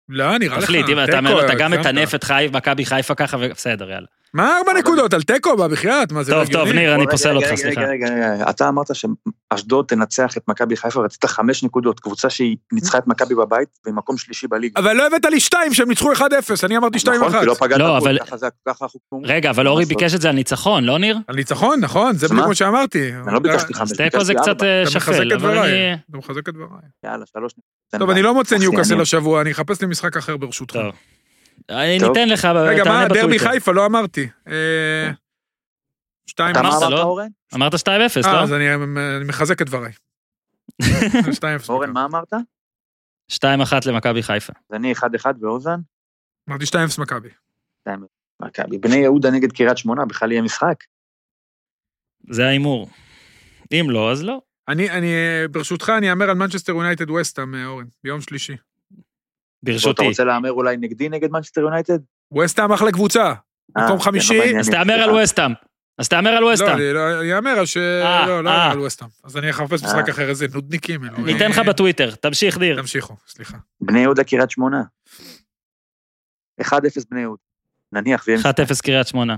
לא, נראה לך. תחליט, אם אתה תיקו, אתה גם. מטנף את מכבי חיפה ככה, בסדר, יאללה. מה ארבע נקודות? על תיקו, בחייאת? מה זה לא טוב, טוב? ניר, אני פוסל אותך, סליחה. רגע, רגע, רגע. אתה אמרת שאשדוד תנצח את מכבי חיפה ורצית חמש נקודות. קבוצה שהיא ניצחה את מכבי בבית במקום שלישי בליגה. אבל לא הבאת לי שתיים שהם ניצחו 1-0, אני אמרתי 2-1. נכון, כי לא פגעת לא, אבל- ככה זה- ככה אומרים. רגע, אבל אורי. ביקש את זה על ניצחון, לא ניר? על ניצחון, נכון, זה בדיוק מה? שאמרתי. אני לא ביקשתי חמש, אז תיקו זה ביקשתי קצת ארבע. אה, שפל, אבל. אני... אתה מחזק את דבריי. יאללה, שלוש נקודות. טוב, אני לא מוצא ניוקאסל. השבוע, אני אחפש לי משחק אחר ברשותך. אני. ניתן לך, רגע, תענה מה, דרבי. חיפה, לא אמרתי. אה, שתיים, אמרת, לא? אמרת 2-0, אה, לא? אז אני מחזק את דבריי. 2-0. אורן, מה אמרת? 2-1 למכבי חיפה. אז אני 1-1 ואוזן, אמרתי 2-0 מכבי. מכבי. בני יהודה נגד קריית שמונה, בכלל יהיה משחק. זה ההימור. אם לא, אז לא. אני, אני, אה, ברשותך, אני אאמר על מנצ'סטר יונייטד וסטאם, אה, אורן, ביום שלישי. אתה ברשותי. רוצה להמר אולי נגדי נגד מנצ'סטר יונייטד? וסטאם אחלה קבוצה. אה, מקום כן, חמישי, לא אז תהמר. על וסטאם. אז תהמר על לא, וסטאם. אני לא- אני אאמר על ש... אה, לא, לא אה. על וסטאם. אז אני אחפש משחק. אחר, איזה נודניקים. ניתן לך בטוויטר, תמשיך דיר. תמשיכו, סליחה. בני יהודה קריית שמונה. 1-0 בני יהודה. נניח ויהיה 1-0 קריית שמונה.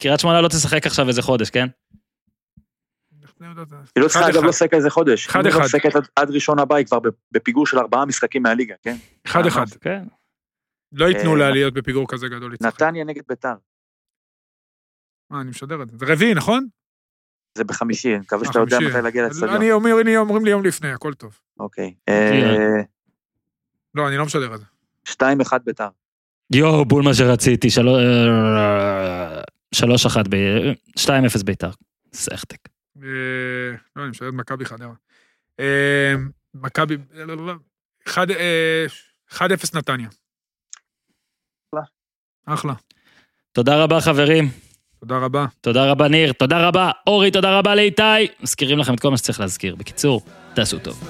קריית שמונה לא תשחק עכשיו איזה חודש, כן? היא לא צריכה אחד אגב אחד. לא לשחק איזה חודש. אחד היא לא אחד. משחקת עד- ראשון הבא, היא כבר בפיגור של ארבעה משחקים מהליגה, כן? אחד אחד. כן. לא ייתנו אה, לה להיות בפיגור כזה גדול. נתניה נגד ביתר. מה, אני משדר את זה. זה רביעי, נכון? זה בחמישי, אני מקווה אה, שאתה יודע. מתי להגיע לאצטדיון. אני אומר- אני- אומרים לי יום לפני, הכל טוב. אוקיי. אה, לא, אני לא משדר את זה. 2-1 ביתר. יואו, בול מה שרציתי. שלוש- אה, 3-1 ב... 2-0 ביתר. סחטק. אה, לא, אני משדר את מכבי חדרה. אה, מכבי... לא, לא, לא. אחד, אה, 1-0 נתניה. אחלה. אחלה. תודה רבה, חברים. תודה רבה. תודה רבה, ניר. תודה רבה, אורי. תודה רבה לאיתי. מזכירים לכם את כל מה שצריך להזכיר. בקיצור, תעשו טוב.